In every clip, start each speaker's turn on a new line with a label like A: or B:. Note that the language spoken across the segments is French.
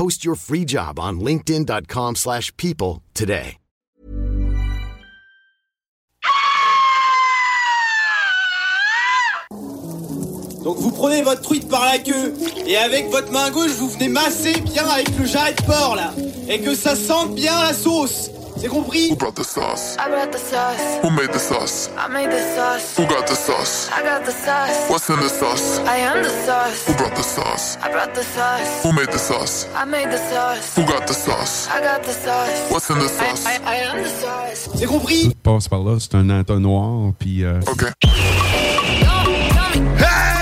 A: Post your free job on linkedin.com slash people today.
B: Donc vous prenez votre truite par la queue et avec votre main gauche vous venez masser bien avec le jarret de porc là et que ça sente bien la sauce. C'est compris
C: Who brought the sauce?
D: I brought the sauce.
C: Who made the sauce?
D: I made the sauce.
C: Who got the sauce?
D: I got the sauce.
C: What's in the sauce?
D: I am the sauce.
C: Who brought the sauce?
D: I brought the sauce.
C: Who made the sauce?
D: I made the sauce.
C: Who got the sauce?
D: I got the sauce.
C: What's in the
D: I,
C: sauce?
D: I, I am the sauce.
B: C'est compris
E: passe par là, c'est un entonnoir, puis euh,
C: Okay.
F: Hey!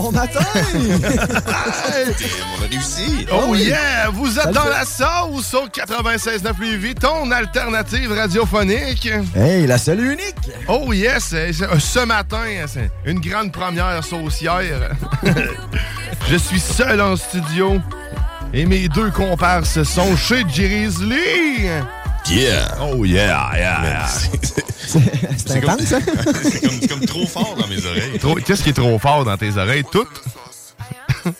F: Bon matin! On a réussi! Oh yeah! Vous êtes dans la sauce au 96.9 Lévis, ton alternative radiophonique.
G: hey, la seule et unique!
F: Oh yes! c'est- Ce matin, c'est une grande première saucière. Je suis seul en studio et mes deux comparses sont chez Grizzly.
H: Yeah!
F: Oh yeah, yeah!
G: C'est intense, hein?
H: C'est comme, trop fort dans mes oreilles.
F: Qu'est-ce qui est trop fort dans tes oreilles? Toutes?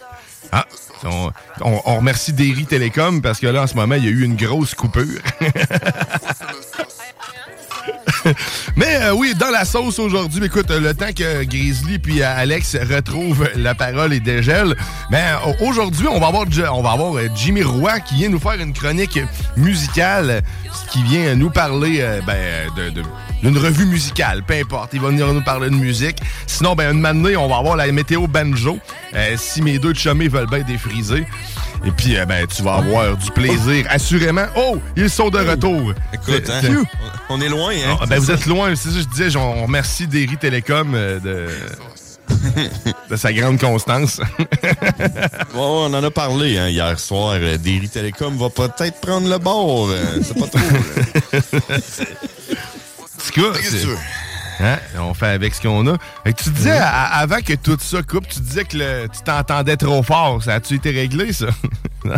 F: Ah, on, on- on remercie Derry Télécom parce que là, en ce moment, il y a eu une grosse coupure. Mais euh, oui, dans la sauce aujourd'hui, écoute, le temps que Grizzly puis euh, Alex retrouvent la parole et dégèlent, ben au- aujourd'hui, on va avoir on va avoir euh, Jimmy Roy qui vient nous faire une chronique musicale, qui vient nous parler euh, ben, d'une revue musicale, peu importe. Il va venir nous parler de musique. Sinon, ben une matinée, on va avoir la météo banjo. si mes deux chumés veulent bien défriser. Et puis, euh, ben, tu vas avoir du plaisir, assurément. Oh, ils sont de retour.
H: Écoute, hein, on, est loin, hein?
F: ah, ben, vous êtes loin, c'est ça que je disais. On remercie Derry Télécom euh, de, de sa grande constance.
H: Bon, on en a parlé hein, hier soir. Euh, Derry Télécom va peut-être prendre le bord. euh, c'est pas trop.
F: hein, on fait avec ce qu'on a. Que tu disais, à- avant que tout ça coupe, tu disais que le- tu t'entendais trop fort. Ça a-tu été réglé, ça? non.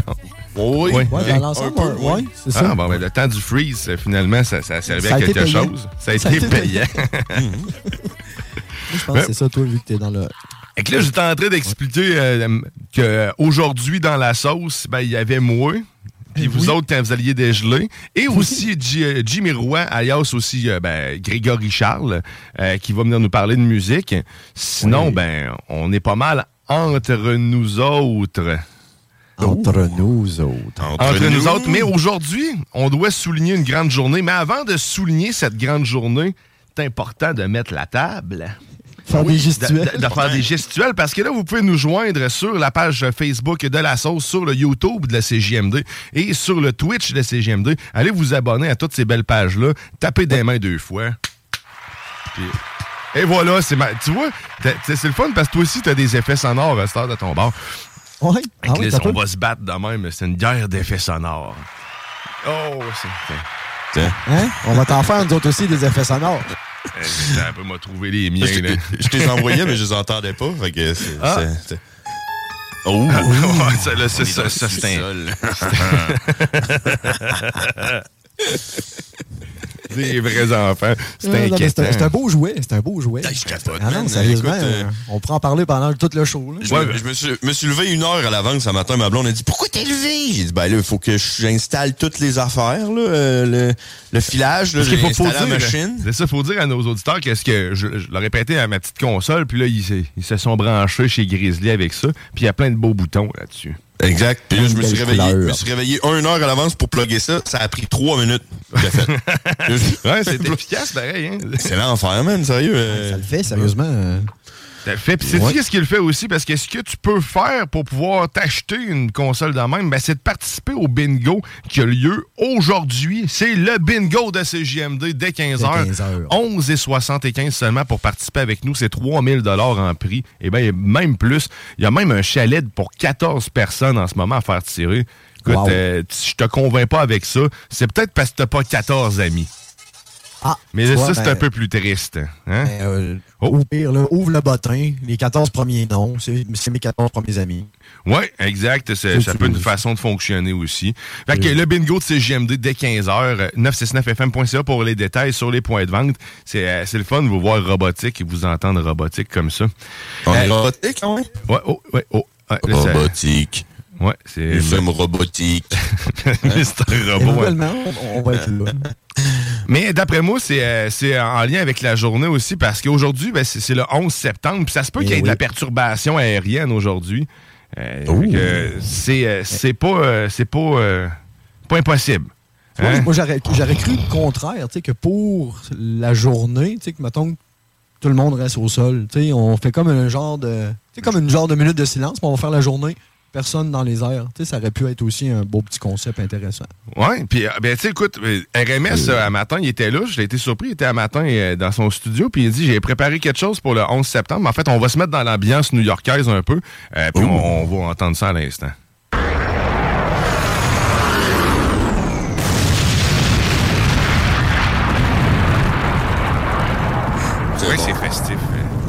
H: Oui,
F: Oui.
G: Ouais, dans l'ensemble,
H: Un peu,
G: ouais,
H: oui.
G: c'est ça.
F: Ah, bon, ben, le temps du freeze, euh, finalement, ça, ça servait
G: Ça a
F: à quelque chose. Ça a
G: Ça a
F: été
G: été
F: payant.
G: Je pense que c'est ça, toi, vu que t'es dans le.
F: Et que là, j'étais en train d'expliquer euh, qu'aujourd'hui, dans la sauce, ben, il y avait moi. Puis vous autres, quand vous alliez dégeler. Et aussi euh, Jimmy Roy, alias aussi euh, ben, Grégory Charles, euh, qui va venir nous parler de musique. Sinon,
G: Oui.
F: ben, on est pas mal entre nous autres.
G: Entre nous autres.
F: Entre nous autres. Mais aujourd'hui, on doit souligner une grande journée. Mais avant de souligner cette grande journée, c'est important de mettre la table.
G: Faire des
F: De,
G: gestuels.
F: de- de faire des gestuels parce que là, vous pouvez nous joindre sur la page Facebook de la sauce, sur le YouTube de la CJMD et sur le Twitch de la CJMD. Allez vous abonner à toutes ces belles pages-là. Tapez des mains deux fois. Puis- et voilà, c'est ma- tu vois, t'as- c'est le fun parce que toi aussi, tu as des effets sonores à cette heure de ton bord.
G: Ouais. Ah oui, t'as
F: on va se battre de même, c'est une guerre d'effets sonores. Oh, c'est.
G: Hein? On va t'en faire, nous autres aussi, des effets sonores.
F: Ça un peu m'a trouvé les miens,
H: Je
F: là.
H: je les envoyais, mais je les entendais pas. Fait que c'est.
F: Ah.
H: c'est- c'est- Oh!
F: Ouais, ça, là, c'est ça, ça, un-. Des vrais enfants. C'est inquiétant.
G: C'est un, c'est un beau jouet. C'est un beau jouet.
H: Hey, je capote,
G: Ah non,
H: man.
G: sérieusement,
H: Écoute, euh,
G: on pourra en parler pendant tout le show. là.
H: Je, me, je me suis, me suis levé une heure à l'avance ce matin. Ma blonde a dit Pourquoi t'es levé? J'ai dit Ben là, il faut que j'installe toutes les affaires, là, euh, le, le filage. Là,
F: faut, faut dire,
H: la machine.
F: c'est ça, faut dire à nos auditeurs qu'est-ce que je, je l'ai répété à ma petite console, puis là, ils, ils se sont branchés chez Grizzly avec ça, puis il y a plein de beaux boutons là-dessus.
H: Exact. Puis là, je me suis réveillé. Me suis réveillé une heure à l'avance pour plugger ça. Ça a pris trois minutes. J'ai fait.
F: Ouais, c'est efficace, pareil. Hein?
H: C'est l'enfer, man, sérieux. euh.
G: Ça le fait, sérieusement. Euh,
F: T'as fait. Puis sais-tu qu'est-ce qu'il fait aussi? Parce que ce que tu peux faire pour pouvoir t'acheter une console de même, ben, c'est de participer au bingo qui a lieu aujourd'hui. C'est le bingo de CJMD dès 15h.
G: 15 heures.
F: 11 et 75 seulement pour participer avec nous. C'est 3000 dollars en prix. Et bien, même plus. Il y a même un chalet pour 14 personnes en ce moment à faire tirer. Écoute,
G: Wow.
F: euh, si je te convainc pas avec ça, c'est peut-être parce que t'as pas 14 amis.
G: Ah,
F: Mais ça, c'est
G: ben,
F: un peu plus triste. Hein?
G: ben, euh,
F: Oh.
G: Au pire, là, ouvre le bottin. Les 14 premiers noms, c'est mes 14 premiers amis.
F: Oui, exact. Ça
G: que
F: peut être une façon de fonctionner aussi. Fait que
G: Oui.
F: le bingo de CGMD dès 15h, 969fm.ca pour les détails sur les points de vente. C'est euh, c'est le fun de vous voir robotique et vous entendre robotique comme ça.
H: On est
F: Euh,
H: robotique, hein?
F: Ouais, oh, ouais, oh. Ouais, là, ça-
H: Robotique.
F: ouais, c'est
H: Nous sommes robotiques.
F: robot. hein.
G: on va être là.
F: Mais d'après moi, c'est euh, c'est en lien avec la journée aussi parce qu'aujourd'hui, ben, c'est le 11 septembre. Puis ça se peut
G: Eh
F: qu'il y ait de la perturbation aérienne aujourd'hui. Euh, c'est euh, c'est pas, euh, c'est pas, euh, pas impossible.
G: Vois,
F: Hein?
G: Moi, j'aurais cru le contraire, que pour la journée, tu sais, que mettons que tout le monde reste au sol. On fait comme un genre de. Comme une genre de minute de silence, mais on va faire la journée, personne dans les airs. Tu sais, ça aurait pu être aussi un beau petit concept intéressant.
F: Ouais, puis euh, ben tu sais écoute, euh, RMS euh, à matin, il était là, j'ai été surpris, il était à matin euh, dans son studio puis il dit j'ai préparé quelque chose pour le 11 septembre. En fait, on va se mettre dans l'ambiance new-yorkaise un peu, euh, puis on, on va entendre ça à l'instant.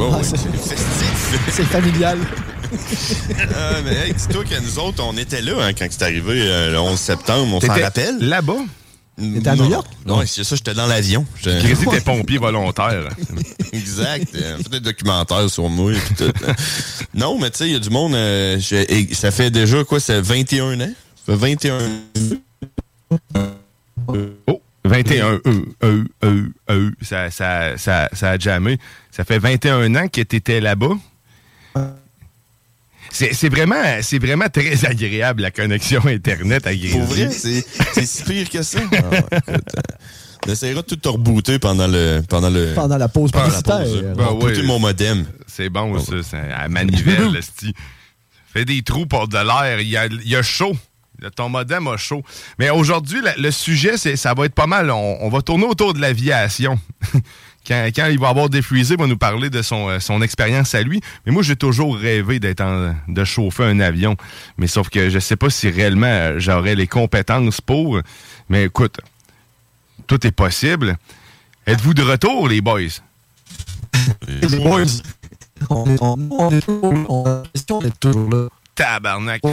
H: Bon,
G: Ah,
H: oui,
G: c'est- familial.
H: Ah, mais hey, dis-toi que nous autres, on était là hein, quand c'est arrivé euh, le 11 septembre. On s'en rappelle?
F: Là-bas,
G: T'étais à. New York?
H: Non, c'est ça, j'étais dans l'avion.
F: Christy était pompier volontaire.
H: Exact. Euh, fait des documentaires sur moi et puis tout. non, mais tu sais, il y a du monde. euh, ça fait déjà quoi? C'est 21 ans? Ça fait 21
F: Oh, 21 E, E, E, E. Ça, ça, ça, ça a jamais. Ça fait 21 ans que tu étais là-bas. C'est c'est vraiment, c'est vraiment très agréable, la connexion Internet à.
H: Pour vrai, c'est c'est si pire que ça. Ah, écoute, euh, on essaiera de tout te rebooter pendant le. Pendant le
G: Pendant la pause
H: pendant la pause.
F: Ben oui.
H: mon modem.
F: C'est bon, ça. c'est à manivelle, le style. Fait des trous pour de l'air. Il y a, il y a chaud. Ton modem a chaud. Mais aujourd'hui, le sujet, c'est, ça va être pas mal. On, va tourner autour de l'aviation. quand, il va avoir défrisé, il va nous parler de son, euh, son expérience à lui. Mais moi, j'ai toujours rêvé d'être de chauffer un avion. Mais sauf que je sais pas si réellement euh, j'aurais les compétences pour. Mais écoute, tout est possible. Êtes-vous de retour, les boys?
G: Les boys. On est toujours là?
F: Tabarnak.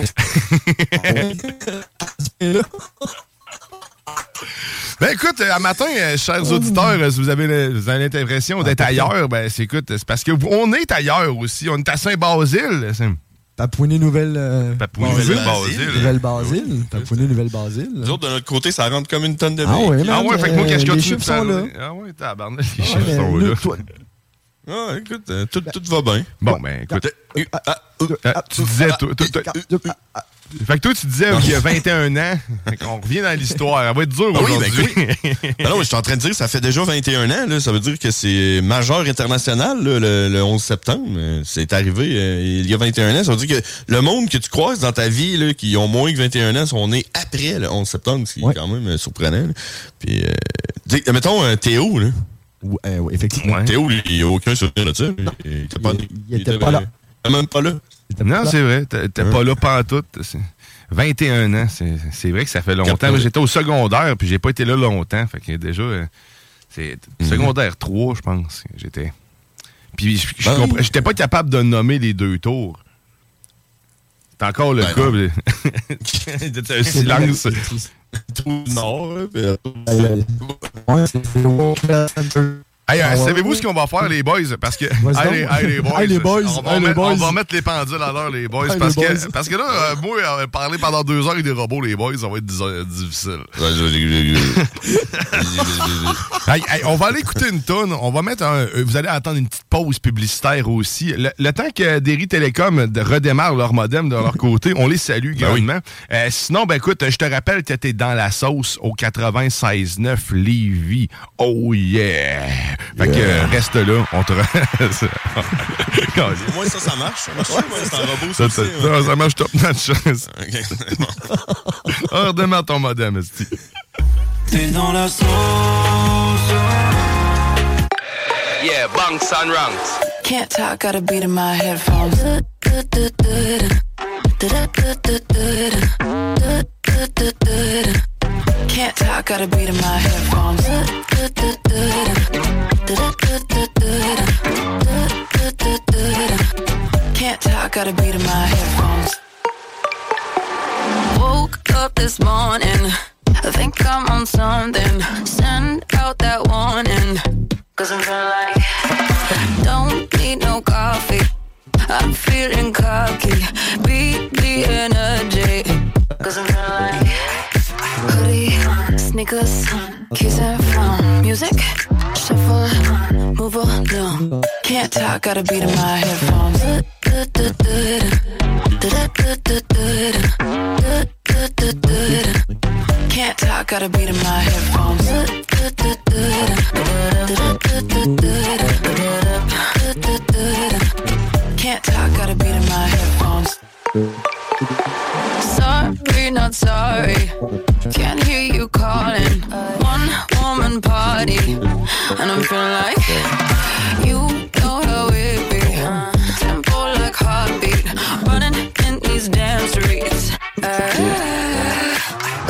F: Ben écoute, à matin, euh, chers auditeurs, euh, si vous avez, vous avez l'impression d'être ailleurs, ben c'est écoute, c'est parce que vous- on est ailleurs aussi. On est à Saint-Basile. c'est-
G: Papouiné Nouvelle. Euh,
F: Papouinie-Nouvelle
G: Basile.
F: Basile.
G: Nouvelle Basile. Papouiné Nouvelle Basile.
H: Nous autres, de notre côté, ça rentre comme une tonne de
G: Ah ouais,
F: Ah
G: man,
F: ouais, fait que moi,
G: euh,
F: qu'est-ce que tu
G: là.
F: Ah ouais, tabarnak, les
G: Ah,
F: chiffres sont là.
G: toi-
H: Ah, écoute, euh, tout, tout va bien.
F: Bon, ben écoute. Tu disais, fait que toi, tu disais qu'il y a 21 ans. Qu'on revient dans l'histoire. Elle va être dure
H: Ah oui, ben
F: aujourd'hui.
H: Ben non, mais je suis en train de dire, ça fait déjà 21 ans, là. Ça veut dire que c'est majeur international, là, le, le 11 septembre. C'est arrivé euh, il y a 21 ans. Ça veut dire que le monde que tu croises dans ta vie, là, qui ont moins que 21 ans, sont nés après le 11 septembre, ce qui
G: Ouais.
H: est quand même euh, surprenant. là. Puis, euh, mettons, euh, Théo, là.
G: Ouais, euh, ouais, effectivement.
F: Ouais.
H: Théo, il a aucun souvenir de ça. Il, il était pas,
G: Il- il était pas là.
H: il était même pas là.
F: Non, c'est vrai. T'es t'es pas là pantoute. C'est 21 ans. C'est c'est vrai que ça fait longtemps. J'étais au secondaire, puis j'ai pas été là longtemps. Fait que déjà, euh, c'est
H: Mhm.
F: secondaire 3, je pense. J'étais. Puis je- je
H: Ben
F: pas capable de nommer les deux tours. C'est encore le
H: Ben
F: cas.
H: non.
F: mais- C'est un silence.
H: Trou du Nord. hein, puis, euh,
G: Ouais, c'est c'est World Class Center.
F: Hey, euh,
G: Ah ouais.
F: savez-vous ce qu'on va faire, les boys? Parce que. Hey, hey, les boys.
G: Hey, les boys.
F: On va, mettre,
G: boys.
F: on va mettre les pendules à l'heure, les boys. Parce,
G: les
F: que,
G: boys.
F: parce que là, euh, moi, euh, parler pendant deux heures avec des robots, les boys, ça va être difficile. On va aller écouter une tonne. On va mettre un, Vous allez attendre une petite pause publicitaire aussi. Le, le temps que Derry Télécom de- redémarre leur modem de leur côté, on les salue
H: Ben oui.
F: grandement. Euh, sinon, ben écoute, je te rappelle que t'es dans la sauce au 96.9 Lévis. Oh yeah! Fait que euh, reste là, on te...
H: moins, ça, ça marche. Ça marche. ouais, c'est un robot,
F: ça,
H: ça,
F: ça,
H: aussi, ouais.
F: ça, ça marche top notch.
H: Ok.
F: Ah, Redémarre ton modem, esti.
B: T'es dans la sauce.
I: Yeah, bunks and ranks.
D: Can't talk, got a beat in my headphones. Can't talk, got a beat in my headphones. Can't talk, got a beat in my headphones. Woke up this morning, I think I'm on something. Send out that warning. Cause I'm feeling like don't need no coffee. I'm feeling cocky. Beat the energy. Cause I'm feeling like hoodie, sneakers, and phone. Music, shuffle, move along. Can't talk, got a beat in my headphones. Can't talk, got a beat in my headphones. Can't talk, got a beat in my headphones. Not sorry. Can't hear you calling. One woman party, and I'm feeling like you know how it be. Tempo like heartbeat, running in these damn streets. Uh,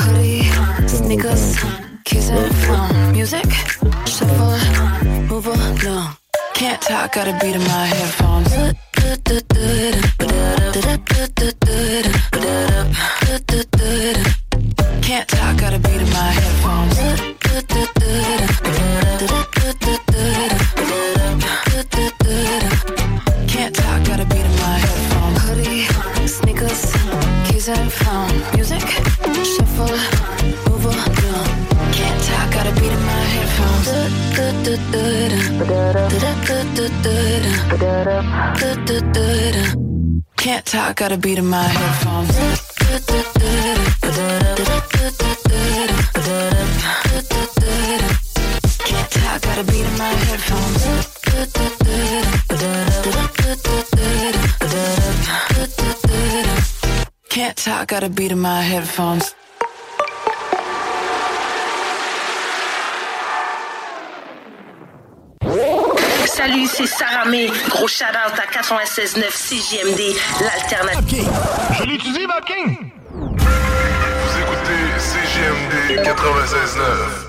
D: hoodie, sneakers, and phone. Music, shuffle, move along. Can't talk, got a beat in my headphones. Can't talk, got a beat in my headphones. Can't talk, got a beat in my headphones. Hoodie, sneakers, keys and phone. Music, shuffle, move along. Can't talk, got a beat in my headphones. Can't talk, got a beat in my headphones. Can't talk, got a beat in my headphones. Can't talk, got a beat in my headphones.
J: Salut, c'est Sarah May. Gros shout-out à 96.9 CJMD, l'alternative.
C: Je l'utilise, Vapking! Vous écoutez CGMD 96.9.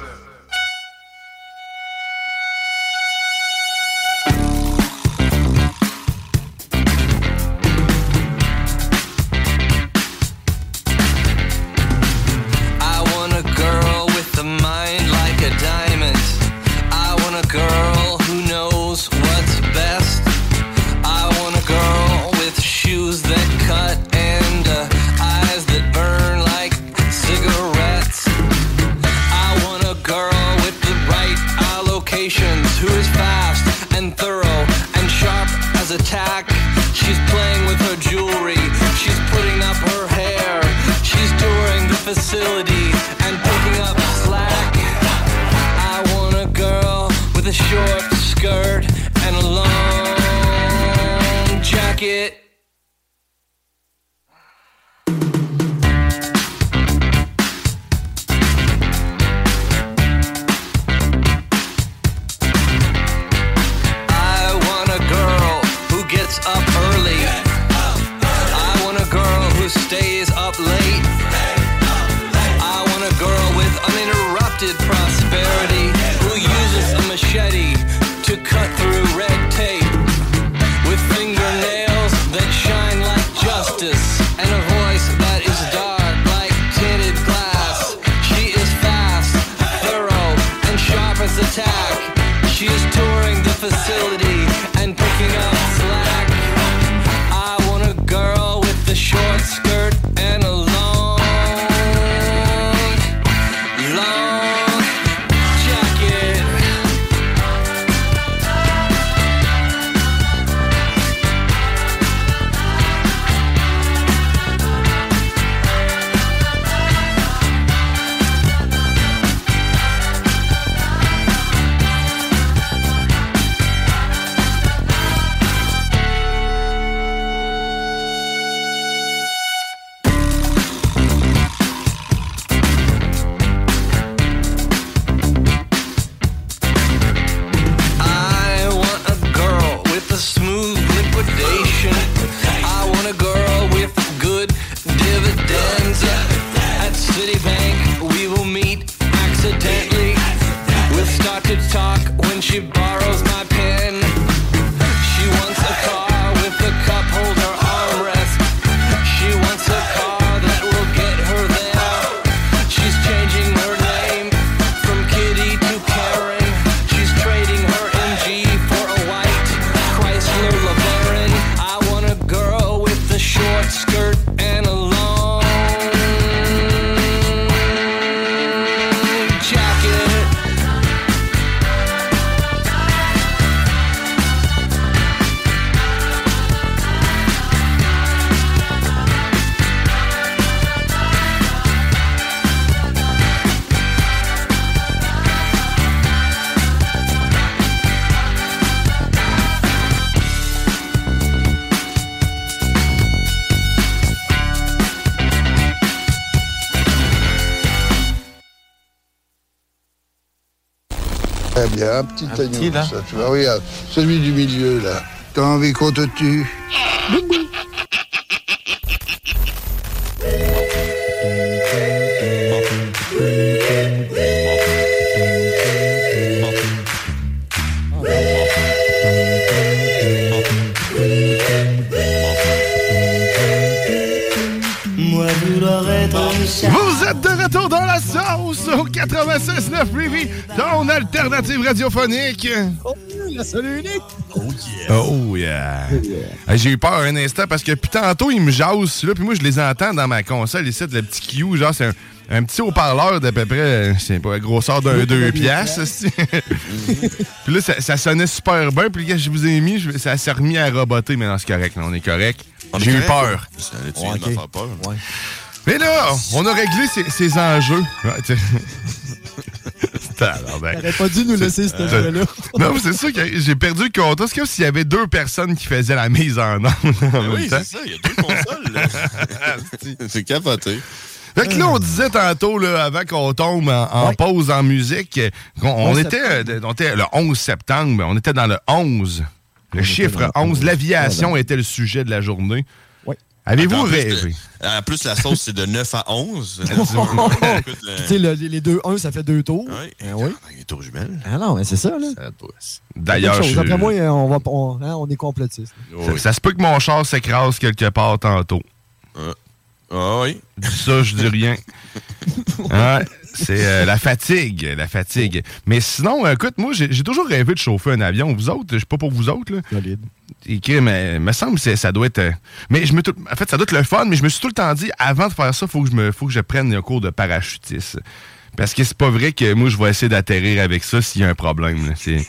K: Un petit agneau, ça, tu vois, regarde, celui du milieu, là. T'as envie qu'on te tue?
F: 96.9 Lévis, ton alternative radiophonique.
G: Oh, la seule unique.
F: Oh yeah. Hey, J'ai eu peur un instant parce que puis tantôt ils me jasent là, puis moi je les entends dans ma console ici, le petit Q, genre c'est un, un petit haut-parleur d'à peu près, c'est pas la grosseur d'un 2 piastres. puis là ça, ça sonnait super bien, puis quand je vous ai mis, je- ça s'est remis à roboter, mais non c'est correct, là, on est correct.
H: On est
F: J'ai eu
H: correct,
F: peur.
H: là? Ça allait-tu viens de me faire peur?
F: Mais là, on a réglé ces, ces enjeux. Tabarnak.
G: T'aurais pas dû nous laisser ce
F: Euh,
G: jeu-là.
F: Non, c'est ça que j'ai perdu le compte. C'est comme s'il y avait deux personnes qui faisaient la mise en onde en même
H: Oui, c'est ça, il y a deux consoles. là. c'est capoté.
F: Fait que là, on disait tantôt, là, avant qu'on tombe en, en pause en musique, qu'on- on,
G: 11
F: était, euh, on était le 11 septembre, on était dans le 11. Le chiffre 11. L'aviation était le sujet de la journée. Avez-vous rêvé?
H: le- En plus, la sauce, c'est de 9 à 11. Écoute, le-
G: Tu sais, le- les 2-1, ça fait deux tours.
H: Oui.
G: Ben oui.
H: Les tours jumelles.
G: Ah non, mais c'est ça, là.
F: D'ailleurs, je-
G: Après moi, on, va, on, hein, on est complotiste.
F: ça, ça se peut que mon char s'écrase quelque part tantôt.
H: Ah oui.
F: Ça, je dis rien. C'est euh, la fatigue, la fatigue. Mais sinon, euh, écoute, moi, j'ai toujours rêvé de chauffer un avion. Vous autres, je sais pas pour vous autres, là. Et mais me semble que ça doit être. euh, mais je me en fait, ça doit être le fun, mais je me suis tout le temps dit, avant de faire ça, faut que je me, faut que je prenne un cours de parachutiste. Parce que c'est pas vrai que moi, je vais essayer d'atterrir avec ça s'il y a un problème. C'est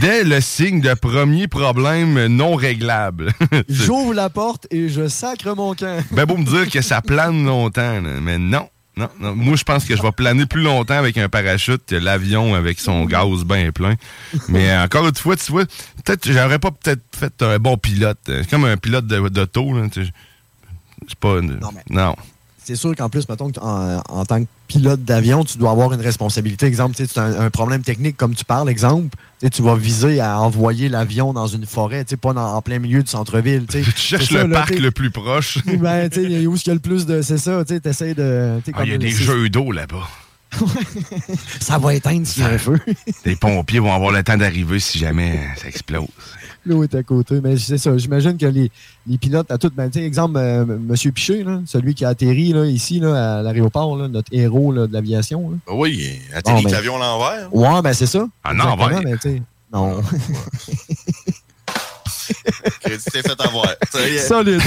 F: dès le signe de premier problème non réglable.
G: J'ouvre la porte et je sacre mon camp.
F: Ben beau me dire que ça plane longtemps, là, mais non. Non, non. Moi, je pense que je vais planer plus longtemps avec un parachute que l'avion avec son gaz bien plein. Mais euh, encore une fois, tu vois, peut-être j'aurais pas peut-être fait un bon pilote. C'est comme un pilote de- d'auto. là, tu sais. C'est pas. Non.
G: C'est sûr qu'en plus, mettons, en, en tant que pilote d'avion, tu dois avoir une responsabilité. Exemple, tu as un, un problème technique, comme tu parles, exemple, tu vas viser à envoyer l'avion dans une forêt, pas dans- en plein milieu du centre-ville. Tu
F: cherches
G: ça,
F: le
G: là,
F: parc le plus proche.
G: Ben, tu sais, où est-ce qu'il y a le plus de. C'est ça, tu sais, de.
F: Ah, Il y a des jeux d'eau là-bas.
G: Ça va éteindre s'il y a un feu.
F: Les pompiers vont avoir le temps d'arriver si jamais ça explose.
G: L'eau est à côté. Mais c'est ça. J'imagine que les, les pilotes, à tout. Tu sais, exemple, euh, M. Piché, là, celui qui a atterri là, ici, là, à l'aéroport, notre héros là, de l'aviation.
H: Ben Oui, atterri
G: Bon, ben-
H: l'avion à l'envers.
G: Ouais, ben c'est ça.
F: Ah, non,
G: Exactement,
F: ouais.
G: tu Non.
H: T'es fait avoir.
G: Solide.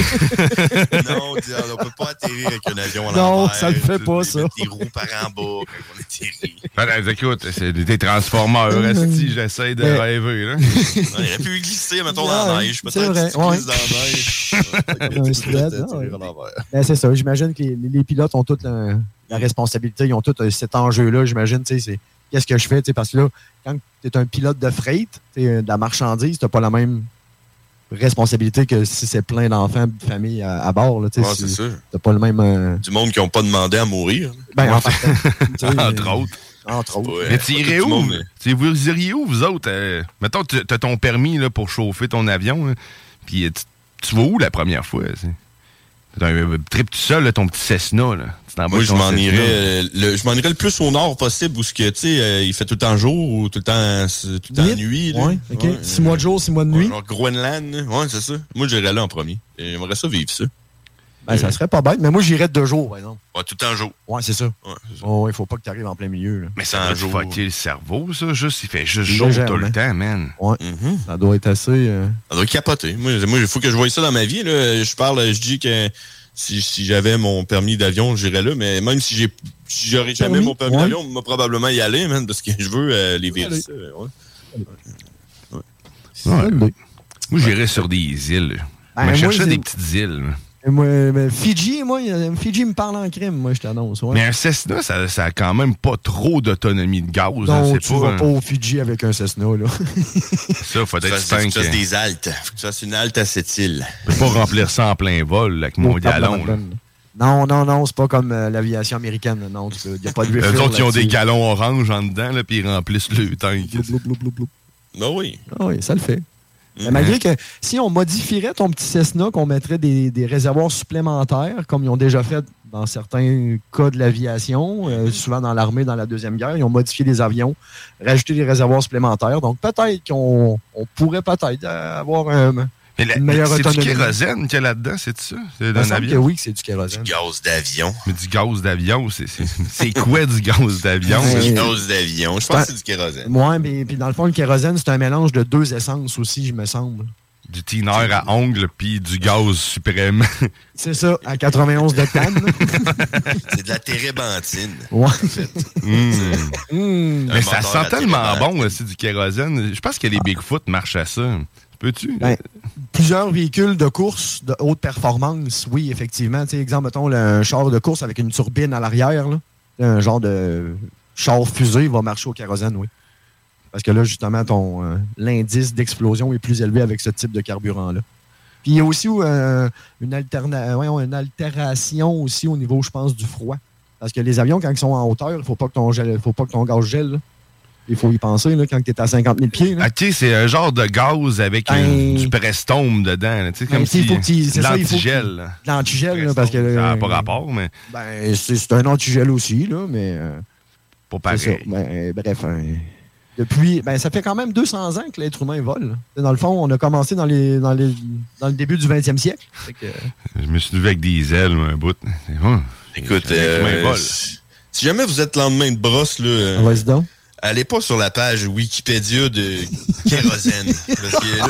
H: non, on on peut pas atterrir avec un avion à
G: Non,
H: l'envers.
G: ça le fait pas, ça.
H: Des roues par en bas quand on atterrit.
F: Ben, écoute, c'est des transformeurs, esti, j'essaie de rêver. Là.
H: On aurait pu glisser, mettons, dans la neige.
G: c'est
H: Peut-être
G: vrai,
H: que tu
G: ouais.
H: glisses dans la neige.
G: Ben, c'est ça. J'imagine que les, les pilotes ont toute la, la responsabilité. Ils ont tout euh, cet enjeu-là. J'imagine, tu sais, c'est qu'est-ce que je fais, tu sais, parce que là, quand tu es un pilote de freight, tu de la marchandise, tu pas la même responsabilité que si c'est plein d'enfants, de famille à, à bord. Là, tu sais,
H: Ouais, c'est
G: pas le même. euh,
H: Du monde qui n'ont pas demandé à mourir.
G: Ben, en
F: Entre autres.
G: Entre autres.
H: Ouais.
F: Mais tu irais
H: Tout le
F: où?
H: monde, mais-
F: Vous iriez où, vous autres? Euh, mettons, tu as ton permis là, pour chauffer ton avion. Puis tu, tu vas où la première fois? T'as un trip tout seul, là, ton petit Cessna. Là.
H: Moi, je m'en irais, euh, le, je m'en irais le plus au nord possible où ce que, tu sais, euh, il fait tout le temps jour ou tout le temps, tout le temps nuit. là.
G: Ouais, six mois de jour, six mois de nuit?
H: Genre Groenland, là. ouais, c'est ça. Moi, j'irais là en premier. Et J'aimerais ça vivre ça.
G: Ben, ça serait pas bête. Mais moi, j'irais de deux jours, par exemple.
H: Ouais, tout temps jour.
G: Ouais, c'est ça.
H: Ouais, ça.
G: Oh, il faut pas que tu arrives en plein milieu. Là.
F: Mais ça doit
H: jour.
F: fucker le cerveau, ça. Juste, il fait juste chaud tout le temps, man.
G: Ouais.
H: Mhm.
G: Ça doit être assez. euh,
H: Ça doit capoter. Moi, moi, il faut que je voie ça dans ma vie. Là. Je parle, je dis que si, si j'avais mon permis d'avion, j'irais là. Mais même si j'ai si j'aurais jamais mon permis
G: Ouais.
H: d'avion, on va probablement y aller, man, parce que je veux euh, les ça, ouais.
F: Ouais. Moi, j'irais sur des îles.
G: Ben,
F: je
G: moi,
F: cherchais des petites îles.
G: Moi, mais Fidji, moi, Fidji me parle en crime, moi, je t'annonce. Ouais.
F: Mais un Cessna, ça, ça a quand même pas trop d'autonomie de gaz. hein,
G: Non,
F: c'est
G: tu
F: pas,
G: vas
F: un-
G: pas au Fidji avec un Cessna, là.
F: Ça, faudrait
H: Tu
F: que tu
H: fasses, tu
F: tanques,
H: fasses
F: euh,
H: des haltes. Faut que tu fasses une halte à cette île.
F: Je peux pas remplir ça en plein vol avec mon galon.
G: Non, non, non, c'est pas comme euh, l'aviation américaine. là. Non, il n'y a pas de refill.
F: Les autres, ils ont des galons orange en dedans, là, puis ils remplissent le tank.
G: Blou, blou, blou, blou.
H: Ben oui.
G: Ah oui, ça le fait. Mais
F: Mhm.
G: malgré que si on modifierait ton petit Cessna, qu'on mettrait des, des réservoirs supplémentaires, comme ils ont déjà fait dans certains cas de l'aviation, euh,
F: Mhm.
G: souvent dans l'armée, dans la Deuxième Guerre, ils ont modifié les avions, rajouté des réservoirs supplémentaires. Donc peut-être qu'on on pourrait peut-être avoir un,
F: Mais la-
G: une meilleure
F: c'est du kérosène qu'il y a là-dedans, c'est ça? C'est d'un
G: que oui, c'est du kérosène.
H: Gaz d'avion.
F: Mais du gaz d'avion, c'est- c'est c'est quoi du gaz d'avion?
H: Du gaz d'avion. Je pense que c'est du kérosène.
G: Moi, mais puis dans le fond, le kérosène, c'est un mélange de deux essences aussi, je me semble.
F: Du tiner à ongles, puis du gaz suprême.
G: C'est ça, à 91 de canne.
H: C'est de la térébenthine.
G: ouais.
F: Mm.
G: Hum.
F: Mais ça sent tellement bon aussi du kérosène. Je pense que les Bigfoot marchent à ça. Peux-tu?
G: Ben, plusieurs véhicules de course de haute performance, oui, effectivement. Exemple, mettons, un char de course avec une turbine à l'arrière, un genre de char fusée va marcher au kérosène, oui. Parce que là, justement, ton euh, l'indice d'explosion est plus élevé avec ce type de carburant-là. Puis il y a aussi euh, voyons, une altération aussi au niveau, je pense, du froid. Parce que les avions, quand ils sont en hauteur, il ne faut pas que ton faut pas que ton gaz gèle. Il faut y penser là, quand tu es à 50 000 pieds. là.
F: OK, c'est un genre de gaz avec
G: Ben-
F: une- du prestome dedans. là, Tu sais,
G: Ben,
F: comme
G: faut
F: si
G: c'est
F: l'antigel.
G: L'antigel, parce que.
F: Ça n'a
G: euh,
F: pas rapport, mais
G: Ben, c'est c'est un antigel aussi, là, mais. euh,
F: pas
G: c'est ça.
F: pareil.
G: Ben, euh, bref, hein, depuis. Ben, ça fait quand même 200 ans que l'être humain vole. là. Dans le fond, on a commencé dans, les, dans, les, dans le début du 20e siècle. Que,
F: Je me suis levé avec des ailes, un bout.
H: Écoute,
F: C'est
H: euh, si jamais vous êtes lendemain de brosse, là, euh,
G: Vas-y donc.
H: Allez pas sur la page Wikipédia de kérosène. parce que là,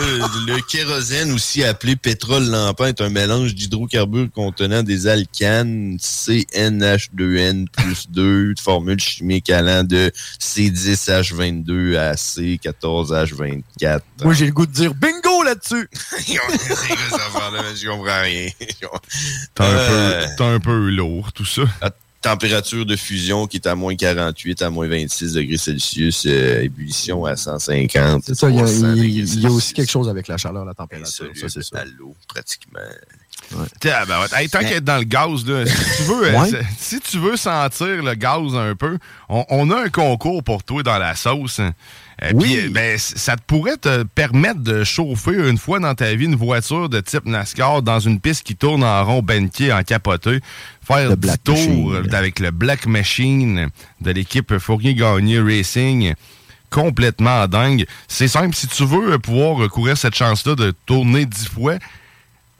H: le kérosène, aussi appelé pétrole lampant, est un mélange d'hydrocarbures contenant des alcanes CNH2N plus 2, de formule chimique allant de C10H22 à C14H24.
G: Moi, j'ai le goût de dire bingo là-dessus.
H: Je comprends rien.
F: T'es un,
H: Euh,
F: peu- t'es un peu lourd, tout ça.
H: la température de fusion qui est à moins 48, à moins 26 degrés Celsius, euh, ébullition à 150.
G: C'est ça, il y, a,
H: 300
G: il-
H: degrés
G: il y a
H: Celsius.
G: aussi quelque chose avec la chaleur, la température. Ça, c'est ça.
H: à l'eau, pratiquement.
F: Tiens, ben, ouais. Hey, tant qu'être dans le gaz, là, si tu veux, euh,
G: Ouais.
F: si tu veux sentir le gaz un peu, on, on a un concours pour toi dans la sauce. Euh,
G: Oui.
F: puis, euh, ben, ça te pourrait te permettre de chauffer une fois dans ta vie une voiture de type NASCAR dans une piste qui tourne en rond benké, en capoté. Faire
G: Le
F: du
G: Black
F: tour
G: Machine.
F: avec le Black Machine de l'équipe Fournier-Gagné Racing complètement dingue. C'est simple, si tu veux pouvoir courir cette chance-là de tourner dix fois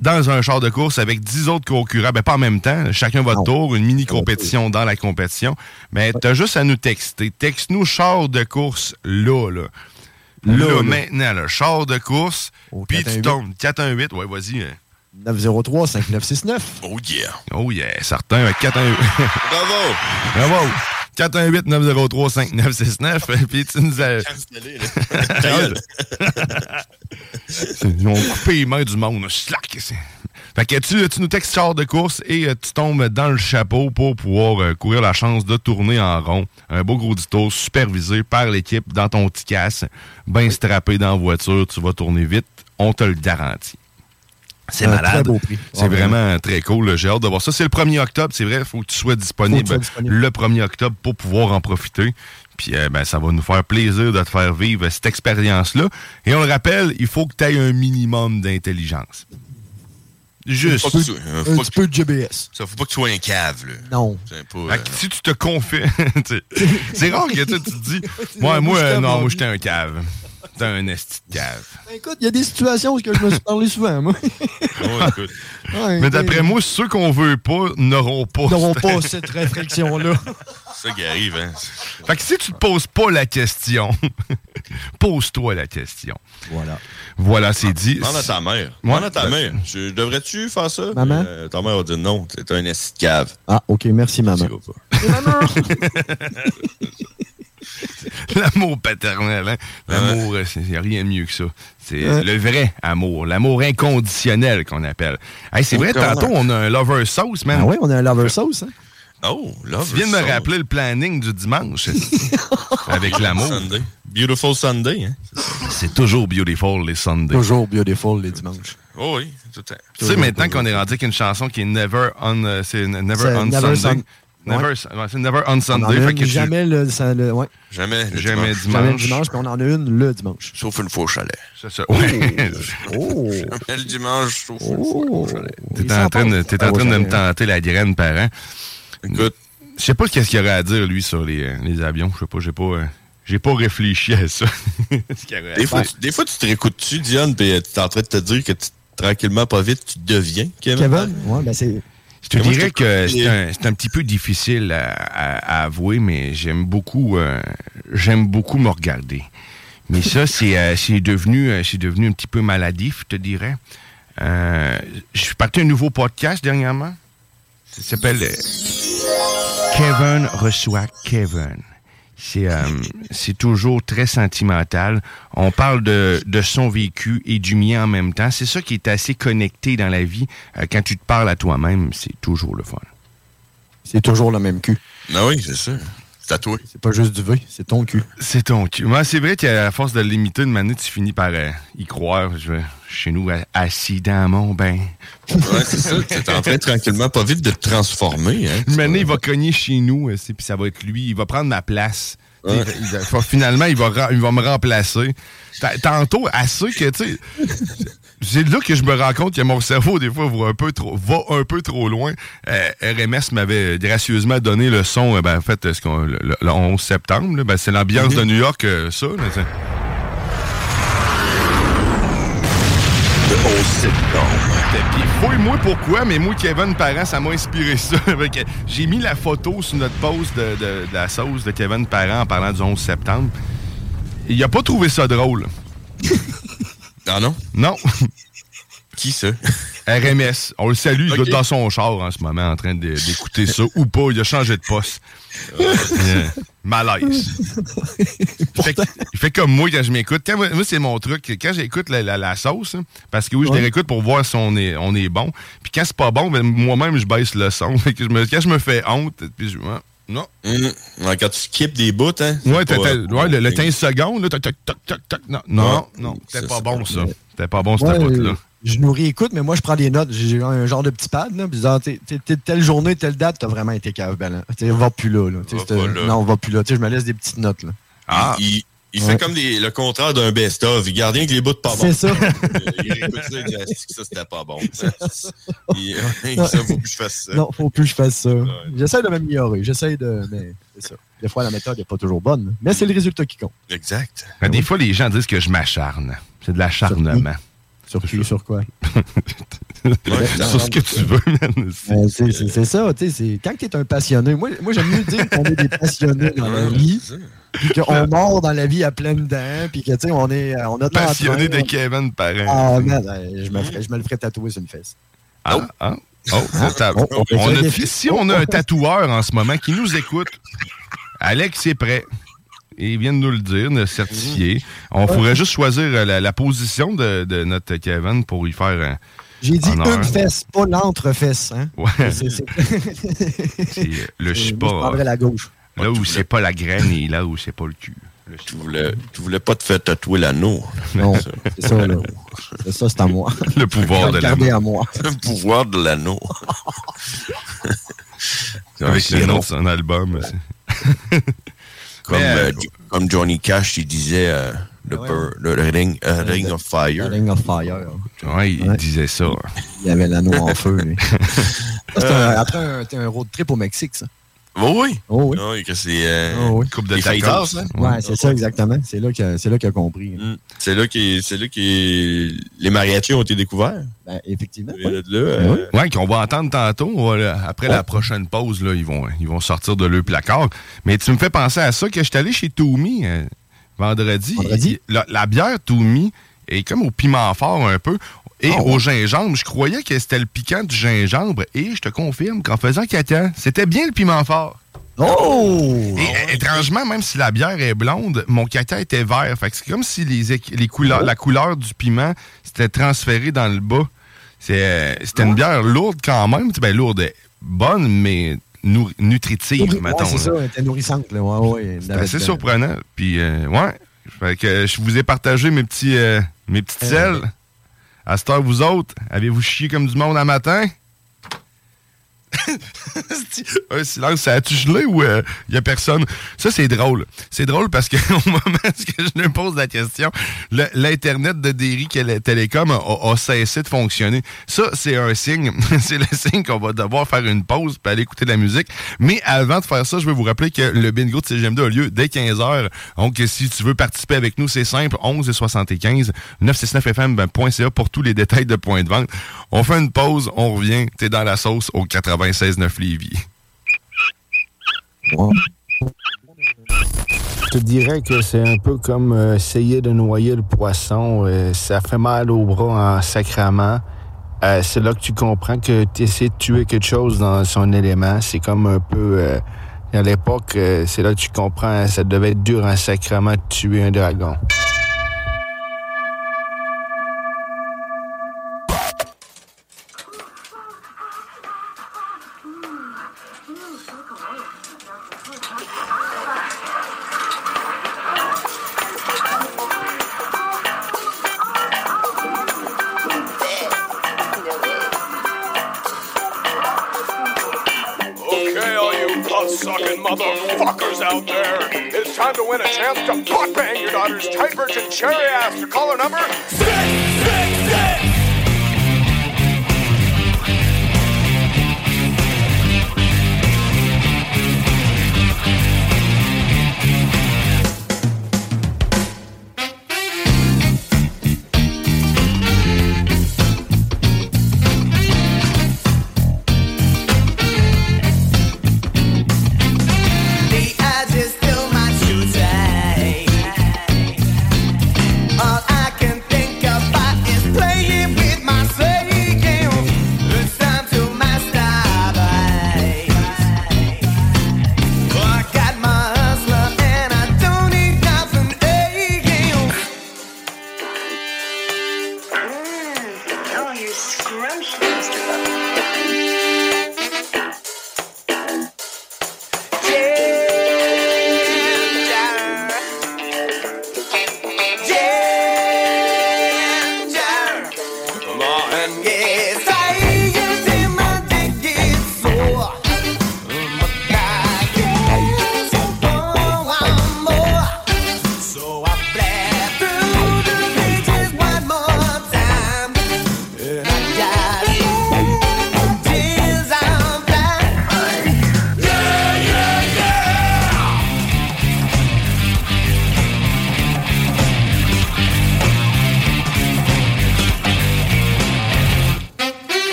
F: dans un char de course avec dix autres concurrents, ben pas en même temps, chacun votre tour, une mini-compétition dans la compétition, mais t'as juste à nous texter. Texte-nous char de course là, là. Là,
G: Là, là.
F: maintenant, là, char de course, puis tu
G: 418.
F: tombes. 418, ouais, vas-y. hein.
G: 903-5969.
H: Oh yeah.
F: Oh yeah, certain. ouais, 418.
H: Bravo!
F: Bravo! 418-903-5969. Puis tu nous as. Ils ont coupé les mains du monde. Slack! Fait que tu, tu nous textes char de course et euh, tu tombes dans le chapeau pour pouvoir euh, courir la chance de tourner en rond. Un beau gros dito supervisé par l'équipe dans ton petit casse, bien strappé dans la voiture. Tu vas tourner vite. On te le garantit. C'est malade.
G: très beau prix.
F: C'est
G: Ah,
F: vraiment très cool. J'ai hâte de voir ça. C'est le 1er octobre, c'est vrai. Il faut que tu sois disponible,
G: tu
F: le 1er octobre pour pouvoir en profiter. Puis euh, ben, ça va nous faire plaisir de te faire vivre cette expérience-là. Et on le rappelle, il faut que tu aies un minimum d'intelligence. Juste.
H: Faut que tu- euh, faut
G: Un petit peu de GBS.
H: Ça, faut pas que tu sois un cave, là.
G: Non.
H: C'est pas,
F: que si tu te confies, c'est rare que tu te dis, moi, moi, euh, non, moi, j'étais un cave. T'es un esti de cave.
G: Ben, Écoute, il y a des situations où je me suis parlé souvent, moi.
H: Ouais, écoute.
G: Ouais,
F: Mais d'après moi, ceux qu'on veut pas n'auront pas.
G: Ils n'auront pas cette réflexion-là.
H: C'est ça qui arrive, hein.
F: Fait que si tu te poses pas la question, pose-toi la question.
G: Voilà.
F: Voilà, c'est dit.
H: Demande à ta mère. Demande à ta
F: Ben-
H: mère. Devrais-tu faire ça?
G: Maman?
H: Euh, ta mère va dire non, c'est un esti de cave.
G: Ah, OK, merci, maman.
F: L'amour paternel, hein? L'amour, il n'y a rien de mieux que ça. C'est
G: Ouais.
F: le vrai amour, l'amour inconditionnel qu'on appelle. Hey, c'est vrai, tantôt, on a un lover sauce, man.
G: Ah oui, on a un lover sauce, hein?
H: Oh, love
F: Tu viens de me rappeler le planning du dimanche. avec l'amour.
H: Sunday. Beautiful Sunday, hein?
F: C'est toujours beautiful les Sundays.
G: Toujours beautiful les dimanches.
H: Oh oui, tout temps.
F: Tu sais, maintenant qu'on est rendu avec une chanson qui est Never on, euh, c'est Never on
G: Never
F: Sunday.
G: Sun-
F: Never,
G: Ouais.
F: c'est Never on
G: On
F: Sunday.
G: a
F: fait que tu-
G: jamais le, ça, le- ouais,
H: Jamais. le
F: Jamais
H: dimanche.
G: jamais le dimanche, puis on en a une le dimanche.
H: Sauf une fois au chalet.
F: C'est ça. Ouais.
G: Oh!
H: Jamais le dimanche, sauf une fois
G: Oh!
H: au chalet.
F: T'es en train de, t'es en train de me tenter la graine, parent.
H: Écoute,
F: Je sais pas qu'est-ce qu'il aurait à dire, lui, sur les, euh, les avions. Je sais pas, j'ai pas, euh, j'ai pas réfléchi à ça.
H: Des fois, tu, des fois, tu te réécoutes-tu, Diane, puis euh, tu es en train de te dire que tu- tranquillement, pas vite, tu deviens Kevin?
G: Kevin? Ouais, ben c'est.
F: Je te dirais que c'est un, petit peu difficile à, à- à avouer, mais j'aime beaucoup, euh, j'aime beaucoup me regarder. Mais ça, c'est euh, c'est devenu, euh, c'est devenu un petit peu maladif, je te dirais. Je suis parti à un nouveau podcast dernièrement. Ça s'appelle Kevin reçoit Kevin. C'est euh, c'est toujours très sentimental. On parle de, de son vécu et du mien en même temps. C'est ça qui est assez connecté dans la vie. Euh, quand tu te parles à toi-même, c'est toujours le fun.
G: C'est toujours le même cul.
H: Ah oui, c'est ça. C'est à toi.
G: C'est pas juste du V, c'est ton cul.
F: C'est ton cul. Moi, c'est vrai qu'à force de limiter de manière, tu finis par euh, y croire. Je chez nous assis dans mon bain.
H: Ouais, c'est ça. Tu es en train tranquillement, pas vite, de te transformer. Hein.
F: Une manée, il va cogner chez nous, euh, c'est- puis ça va être lui. Il va prendre ma place.
H: Ouais.
F: il finalement, il va, ra- il va me remplacer. Ta- Tantôt, assez que, tu sais, c'est là que je me rends compte que mon cerveau, des fois, va un peu trop, va un peu trop loin. Euh, RMS m'avait gracieusement donné le son, euh, ben, en fait, ce qu'on- le, le 11 septembre. là, ben, c'est l'ambiance de New York, euh, ça. là, c'est-
H: Le 11 septembre.
F: Puis fouille-moi pourquoi, mais moi, Kevin Parent, ça m'a inspiré ça. J'ai mis la photo sur notre de, de- de la sauce de Kevin Parent en parlant du 11 septembre. Il a pas trouvé ça drôle.
H: Ah non?
F: Non.
H: Qui ça?
F: RMS. On le salue, il être dans son char en ce moment en train d'écouter ça ou pas. Il a changé de poste. Euh, malaise. Il fait, il fait comme moi quand je m'écoute. Moi, moi, c'est mon truc. Quand j'écoute la, la- la sauce, hein, parce que oui, je
G: Ouais.
F: les réécoute pour voir si on est, on est bon. Puis quand c'est pas bon, ben, moi-même, je baisse le son. Fait que je me- quand je me fais honte, puis je. ouais, non.
H: Ouais, Quand tu skips des bouts, hein?
F: Ouais,
H: pas-
F: le, le 15 secondes, là, toc, toc, toc, toc, toc, non, non, non, c'était pas bon,
H: pas
F: ça. C'était pas bon, cette
G: Ouais,
F: bout-là.
G: je nous réécoute, mais moi, je prends des notes. J'ai un genre de petit pad, là, puis disant, t'es- telle journée, telle date, t'as vraiment été cave, ben, là. T'sais, on va plus là, là. T'sais,
H: Va
G: c'est-
H: pas là.
G: Non, on va plus là. T'sais, je me laisse des petites notes, là.
F: Ah.
H: Il, il
G: Ouais.
H: fait comme des- le contraire d'un best-of. Il garde rien que les bouts de pas bons.
G: C'est ça.
H: il réécoute ça, il dit, Ah, c'est que ça, c'était pas bon. Il- ça, faut que je fasse ça.
G: Non, faut plus que je fasse ça. J'essaie de m'améliorer. J'essaie de. Mais c'est ça. Des fois, la méthode n'est pas toujours bonne. Mais c'est le résultat qui compte.
H: Exact.
F: Ben, des fois, les gens disent que je m'acharne. C'est de l'acharnement.
G: Sur qui, sur quoi?
F: sur ce que tu veux, man.
G: Euh, c'est ça, tu sais, quand tu es un passionné. Moi, moi j'aime mieux dire qu'on est des passionnés dans la vie, qu'on mord dans la vie à pleines dents, puis que, tu sais, on, est, euh, on a
F: Passionné de. Kevin Parent.
G: Ah, man, euh, je me, ferais- je me le ferais tatouer sur une fesse.
F: Ah, ah. Oh, c'est ta-
G: Oh, on
F: a- si on a un tatoueur en ce moment qui nous écoute, Alex est prêt. Et il vient de nous le dire, de certifier. On pourrait juste choisir euh, la, la position de, de notre Kevin pour y faire un.
G: J'ai dit
F: honneur.
G: une fesse, pas l'entrefesse. Hein?
F: Ouais.
G: C'est-
F: le
G: Moi, je
F: chipa.
G: prendrais la gauche.
F: Là où c'est pas la graine et là où c'est pas le cul.
H: Tu voulais, tu voulais pas te faire tatouer l'anneau.
G: Non, c'est ça, là. C'est ça, c'est à moi.
F: Le pouvoir de l'anneau.
G: à moi.
H: Le pouvoir de l'anneau.
F: Avec
H: c'est
F: le nom
H: long.
F: de son album.
H: Comme,
F: Mais,
H: euh,
F: euh,
H: comme Johnny Cash, il disait euh, le, le ring, ring of Fire.
G: Ring of Fire.
F: Ouais, il disait ça.
G: Il y avait l'anneau en feu, lui. Ça, c'était un- après un, c'était un road trip au Mexique, ça.
H: Oh oui.
G: Oh oui.
H: Ah oui, que c'est euh,
G: Oh oui.
F: Coupe de
H: fajitas,
F: hein?
G: Ouais, c'est ça, exactement. C'est là qu'il a, c'est là qu'il a compris.
H: Mm. C'est là que c'est là que les mariachis ont été découverts.
G: Ben, effectivement.
H: Et là, euh,
F: Ouais, qu'on va entendre tantôt. On va, là, après la prochaine pause, là, ils, vont, ils vont sortir de leur placard. Mais tu me fais penser à ça que je suis allé chez Toumi euh, vendredi.
G: Vendredi?
F: La, la bière Toumi est comme au piment fort un peu. Et
G: Ah ouais.
F: au gingembre, je croyais que c'était le piquant du gingembre. Et je te confirme qu'en faisant caca, c'était bien le piment fort.
G: Oh!
F: Et euh, étrangement, même si la bière est blonde, mon caca était vert. Fait que c'est comme si les, les couleurs, la couleur du piment s'était transférée dans le bas. C'est, euh, C'était une bière lourde quand même. Ben, lourde, euh, bonne, mais nutritive,
G: Ouais,
F: mettons.
G: c'est ça, elle était nourrissante. Là. Ouais, ouais,
F: C'est assez surprenant. Puis, euh, ouais. Fait que euh, je vous ai partagé mes petits, euh, mes petites selles. À cette heure, vous autres, avez-vous chié comme du monde à matin? Un silence, ça a-tu gelé ou il y a personne? Ça, c'est drôle. C'est drôle parce que au moment où je me pose la question, l'Internet de Derry Télé- Télécom a, cessé de fonctionner. Ça, c'est un signe. c'est le signe qu'on va devoir faire une pause pour aller écouter de la musique. Mais avant de faire ça, je vais vous rappeler que le bingo de CGM2 a lieu dès 15h. Donc, si tu veux participer avec nous, c'est simple. 11 et 75 969fm.ca pour tous les détails de points de vente. On fait une pause, on revient. T'es dans la sauce au 96.9 Lévis.
L: Je te dirais que c'est un peu comme euh, essayer de noyer le poisson. euh, ça fait mal au bras en sacrament. Euh, c'est là que tu comprends que tu essaies de tuer quelque chose dans son élément. C'est comme un peu... à l'époque, c'est là que tu comprends, ça devait être dur en sacrament de tuer un dragon.
M: call our number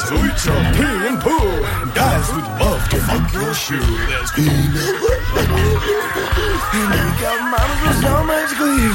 N: girls who eat your pee and poo. And guys who'd love to fuck your shoe. There's female. and we got mamas with so much glee.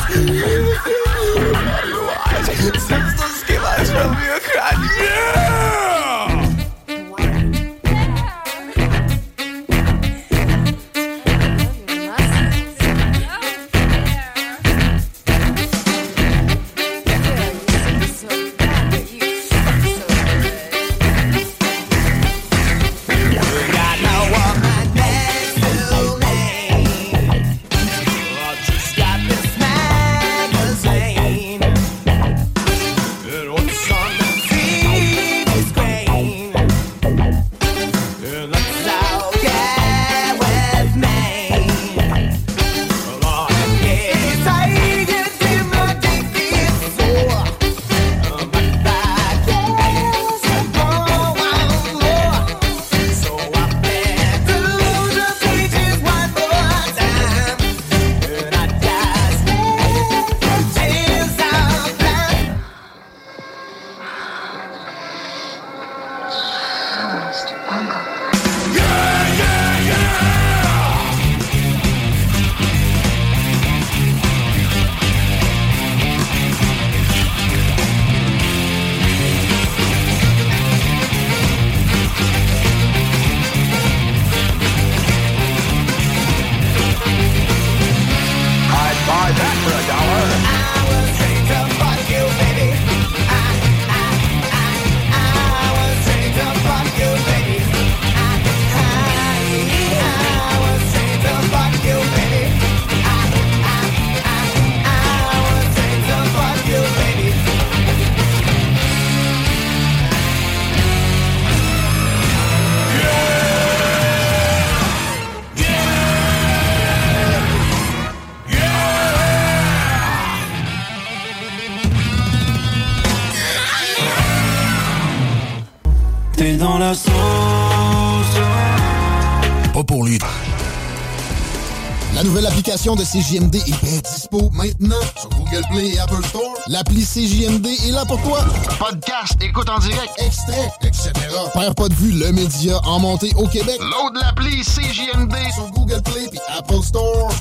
O: De CJMD est bien dispo maintenant sur Google Play et Apple Store. L'appli CJMD est là pour toi. Podcast, écoute en direct, extrait, etc. Père pas de vue, le média en montée au Québec. Load l'appli CJMD sur Google Play et Apple Store.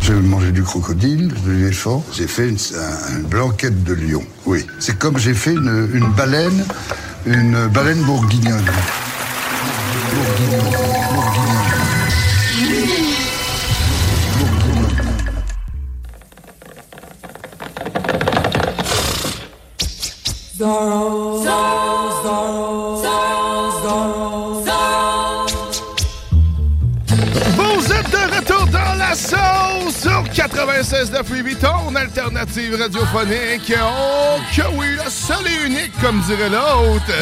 K: J'ai mangé du crocodile, de l'éléphant. J'ai fait une, un- une blanquette de lion. Oui. C'est comme j'ai fait une, une baleine, une baleine bourguignonne. Bourguignonne. Bourguignonne.
F: Vous êtes de retour dans la sauce sur 96 de Freebie, ton alternative radiophonique. Oh, que oui, le seul et unique, comme dirait l'autre.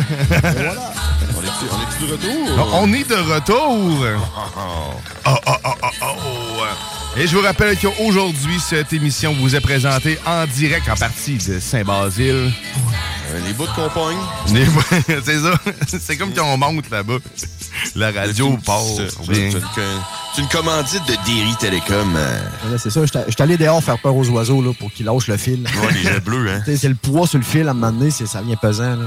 H: On est-tu on est-tu de retour?
F: On est de retour. Oh, oh, oh, oh, oh. Et je vous rappelle qu'aujourd'hui, cette émission vous est présentée en direct en partie de Saint-Basile.
H: Les bouts de compagne.
F: C'est ça. C'est comme quand on monte là-bas. La radio part.
H: C'est une, commandite de Derry Télécom. euh.
G: C'est ça, j'étais j'étais allé dehors faire peur aux oiseaux là, pour qu'ils lâchent le fil.
H: Ouais, les jets bleus, hein.
G: C'est le poids sur le fil à un moment donné, c'est- ça vient pesant. Là.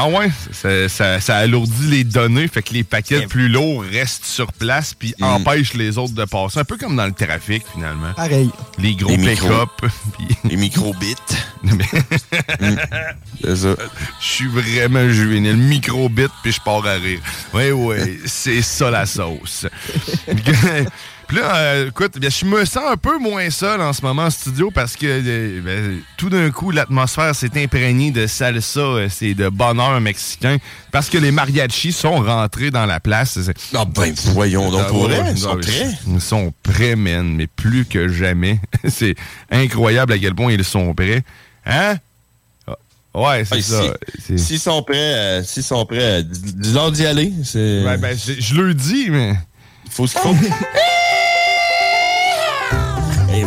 F: Ah ouais, ça, ça- ça alourdit les données, fait que les paquets plus lourds restent sur place puis
H: Mm.
F: empêchent les autres de passer. Un peu comme dans le trafic, finalement.
G: Pareil.
F: Les gros pick-up.
H: Les micro-bits. C'est ça.
F: Je suis vraiment juvénile. Micro-bit, puis je pars à rire. Oui, oui, c'est ça la sauce. Puis là, euh, écoute, bien, je me sens un peu moins seul en ce moment en studio parce que euh, ben, tout d'un coup, l'atmosphère s'est imprégnée de salsa, euh, c'est de bonheur mexicain parce que les mariachis sont rentrés dans la place.
H: Ah ben, voyons donc, pour vrai, ils sont prêts?
F: Ils sont prêts, man, mais plus que jamais. c'est incroyable à quel point ils sont prêts. Hein? Ah, Ouais, c'est
H: Ah,
F: ça.
H: si- S'ils sont prêts, euh, s'ils sont prêts, euh, dis- dis-leur d'y aller. C'est...
F: Ouais, ben, je, le dis, mais.
H: Il faut ce qu'il faut.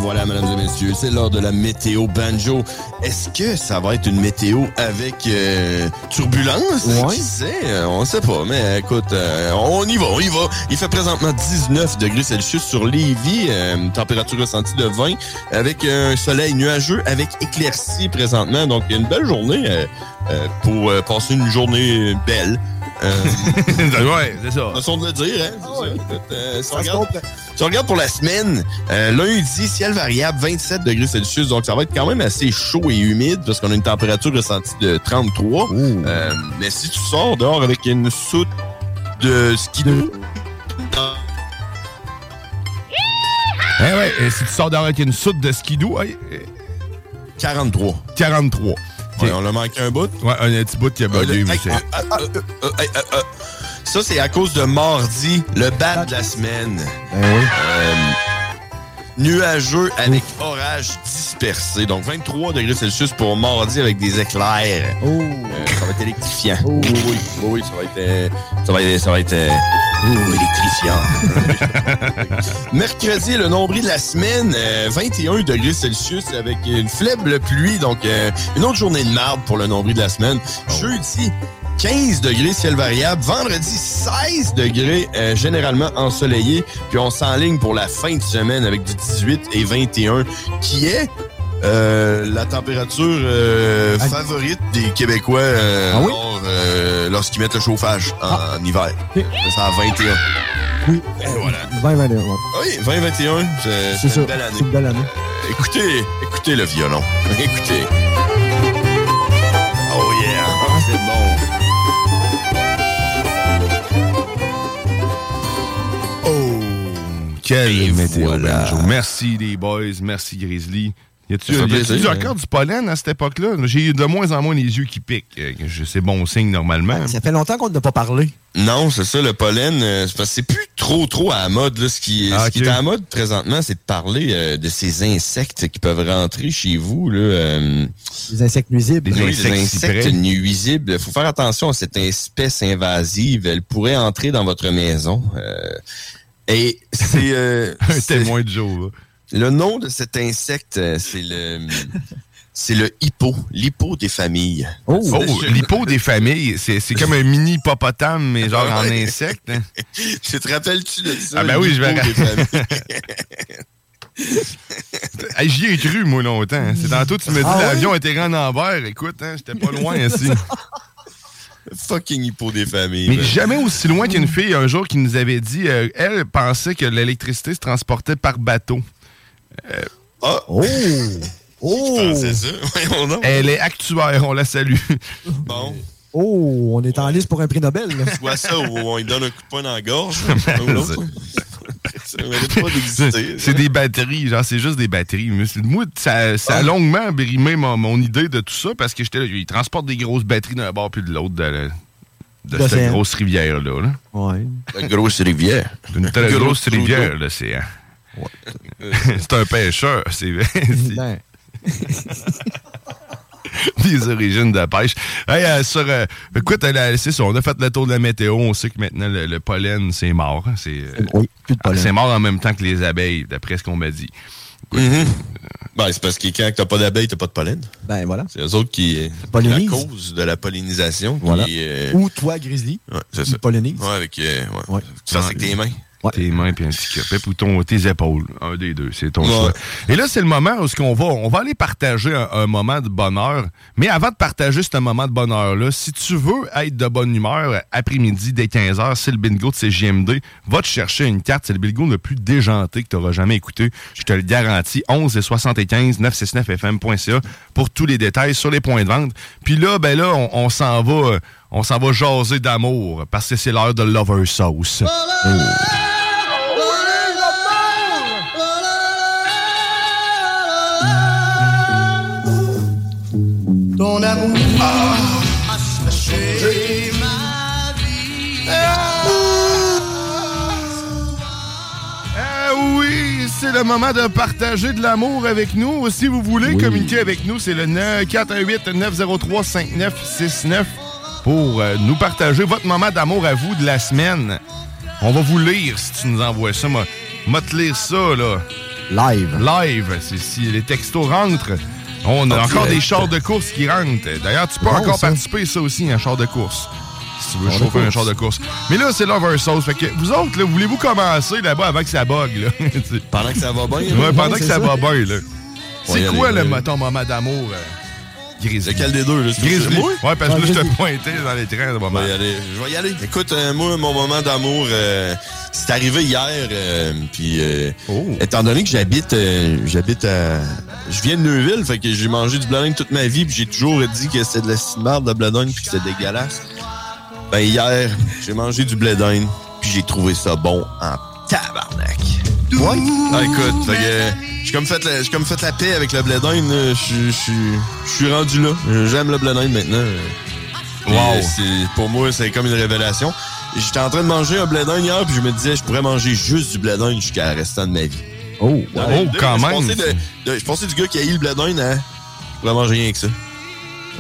H: Voilà, mesdames et messieurs, c'est l'heure de la météo banjo. Est-ce que ça va être une météo avec euh, turbulence?
G: Ouais.
H: Qui sait? Euh, On sait pas, mais écoute, euh, on y va, on y va. Il fait présentement 19 degrés Celsius sur Lévis, euh, température ressentie de 20, avec un soleil nuageux, avec éclaircie présentement. Donc, une belle journée euh, pour passer une journée belle. Euh,
F: ouais, c'est ça.
H: façon de le dire, hein? ça. Écoute, euh, si, on regarde, si on regarde pour la semaine, euh, lundi, ciel variable, 27 degrés Celsius, donc ça va être quand même assez chaud et humide parce qu'on a une température ressentie de 33. Euh, mais si tu sors dehors avec une soute de ski de...
F: Eh ouais, et si tu sors dehors avec une soute de skidoo, eh,
H: 43.
F: 43.
H: Ouais, on a manqué un bout.
F: Ouais, un petit bout qui a bugué,
H: Hey,
F: mais c'est-
H: euh, euh, hey, euh, euh. Ça, c'est à cause de mardi, le bat de la semaine. Euh, nuageux avec orage dispersé. Donc 23 degrés Celsius pour mardi avec des éclairs. Euh, ça va être électrifiant. Oui, oui, oui, oui, ça va être. euh, ça va être. Ça va être euh, oh, électrifiant. Mercredi, le nombril de la semaine, euh, 21 degrés Celsius avec une faible pluie. Donc, une autre journée de marde pour le nombril de la semaine. Jeudi, 15 degrés ciel variable. Vendredi, 16 degrés euh, généralement ensoleillé. Puis on s'enligne pour la fin de semaine avec du 18 et 21 qui est euh, la température euh, favorite des Québécois euh, euh, lorsqu'ils mettent le chauffage en, en hiver. C'est à 21.
G: Oui.
H: Et voilà.
G: 20, 21, ouais.
H: Oui, 2021, c'est
G: C'est
H: c'est
G: ça.
H: une belle année.
G: Une belle année.
H: Écoutez, écoutez le violon. Écoutez.
F: Quelle météo,
H: voilà.
F: Merci les boys, merci Grizzly. Y a-tu
H: hein.
F: encore du pollen à cette époque-là? J'ai eu de moins en moins les yeux qui piquent. Euh, C'est bon signe normalement.
G: Ça fait longtemps qu'on n'a pas parlé.
H: Non, c'est ça, le pollen, euh, c'est parce que c'est plus trop trop à la mode. Là. Ce, qui,
F: Ah,
H: ce qui
F: ok.
H: est à la mode présentement, c'est de parler euh, de ces insectes qui peuvent rentrer chez vous. Là, euh,
G: Les insectes nuisibles.
H: oui,
F: insectes
H: les
F: cyprès.
H: insectes nuisibles. Il faut faire attention à cette espèce invasive. Elle pourrait entrer dans votre maison. Et c'est... euh,
F: Un témoin de Joe. là.
H: Le nom de cet insecte, euh, c'est le... C'est le hippo, l'hippo des familles.
F: Oh, l'hippo des familles, c'est c'est comme un mini hippopotame, mais genre en insecte. hein.
H: Tu te rappelles-tu de ça?
F: Ah ben oui, je vais
H: l'hippo des familles?
F: Hey, J'y ai cru, moi, longtemps. hein. C'est tantôt, tu me dis,
H: Ah
F: l'avion était grand en envers. Écoute, hein, j'étais pas loin ici.
H: Fucking hippo des familles.
F: Mais jamais aussi loin qu'une fille un jour qui nous avait dit, euh, elle pensait que l'électricité se transportait par bateau. Euh,
H: Ah!
G: Oh!
H: Je pensais ça.
F: Elle est actuaire, on la salue.
H: Bon.
G: Oh, on est en liste pour un prix Nobel. là.
H: Soit ça ou on lui donne un coup de poing dans la gorge. un ou l'autre. Ça mérite pas d'exister.
F: C'est des batteries, genre c'est juste des batteries. Mais Moi, ça, ça
H: Ah.
F: a longuement brimé mon, mon idée de tout ça parce que j'étais là, ils transportent des grosses batteries d'un bord puis de l'autre de, cette grosse rivière-là. là.
G: Ouais.
H: La grosse rivière.
F: Une
H: Grosse
F: rivière, l'océan. c'est un pêcheur, c'est c'est
G: Ben,
F: des origines de pêche. Hey, euh, sur, euh, écoute, euh, la- c'est ça, on a fait le tour de la météo. On sait que maintenant, le, le pollen, c'est mort. hein, C'est euh,
G: oui, plus de pollen.
F: c'est mort en même temps que les abeilles, d'après ce qu'on m'a dit.
H: Mhm. Ben, c'est parce que quand t'as pas d'abeilles, t'as pas de pollen.
G: ben voilà.
H: C'est eux autres qui. la
G: Pollinise.
H: cause de la pollinisation. qui
G: Voilà.
H: est, euh,
G: Ou toi, Grizzly.
H: ouais, c'est ça.
G: pollinise.
H: Ouais, avec. euh, ouais.
G: Ouais.
H: Tu fais ça avec tes mains.
F: Tes mains puis un petit. Ou ton, tes épaules. Un des deux, c'est ton
H: Ouais.
F: choix. Et là, c'est le moment où ce qu'on va, on va aller partager un, un moment de bonheur. Mais avant de partager ce moment de bonheur-là, si tu veux être de bonne humeur, après-midi, dès 15h, c'est le bingo de CGMD. Va te chercher une carte. C'est le bingo le plus déjanté que tu auras jamais écouté. Je te le garantis. 11 et 75 969fm.ca pour tous les détails sur les points de vente. Puis là, ben là, on, on s'en va, euh, on s'en va jaser d'amour parce que c'est l'heure de Lover Sauce. Oh. C'est le moment de partager de l'amour avec nous. Si vous voulez communiquer avec nous, c'est le 418-903-5969 pour euh, nous partager votre moment d'amour à vous de la semaine. On va vous lire si tu nous envoies ça. Moi, moi te lire ça, là.
G: Live.
F: Live. C'est si les textos rentrent. On a
G: En
F: encore
G: direct.
F: des chars de course qui rentrent. D'ailleurs, tu peux
G: Bon,
F: encore
G: ça.
F: participer, ça aussi, un char de course. Si tu veux chauffer un char de course. Mais là, c'est Lover Sauce. Fait que vous autres, là, voulez-vous commencer là-bas avant que ça bug, là?
H: Pendant que ça va bien.
F: Ouais, pendant que ça,
H: ça.
F: va bien, là. C'est quoi, le, moment d'amour, euh, Grizzly?
H: Lequel des deux, là?
F: Grizzly?
H: celui?
F: Ouais, parce que là, je te pointais dans l'écran, de moment.
H: Je vais y aller. Je vais y aller. Écoute, euh, moi, mon moment d'amour, euh, c'est arrivé hier. euh, puis, euh,
F: Oh.
H: étant donné que j'habite, euh, j'habite à, je viens de Neuville, fait que j'ai mangé du bledin toute ma vie, puis j'ai toujours dit que c'était de la cimarde de bledin, puis que c'était dégueulasse. Ben hier, j'ai mangé du bledin, puis j'ai trouvé ça bon en tabarnak.
G: Ouais.
H: Ah, écoute, fait que, j'ai comme fait la, j'ai comme fait la paix avec le bledin. là. Je suis- rendu là. J'aime le bledin maintenant.
F: Wow.
H: c'est- Pour moi, c'est comme une révélation. J'étais en train de manger un bledin hier, puis je me disais, je pourrais manger juste du bledin jusqu'à la restant de ma vie.
G: Oh,
F: oh,
H: deux,
F: quand
H: je
F: même.
H: pensais de- de- Je pensais du gars qui a eu le bledin, hein? Je pourrais manger rien que ça.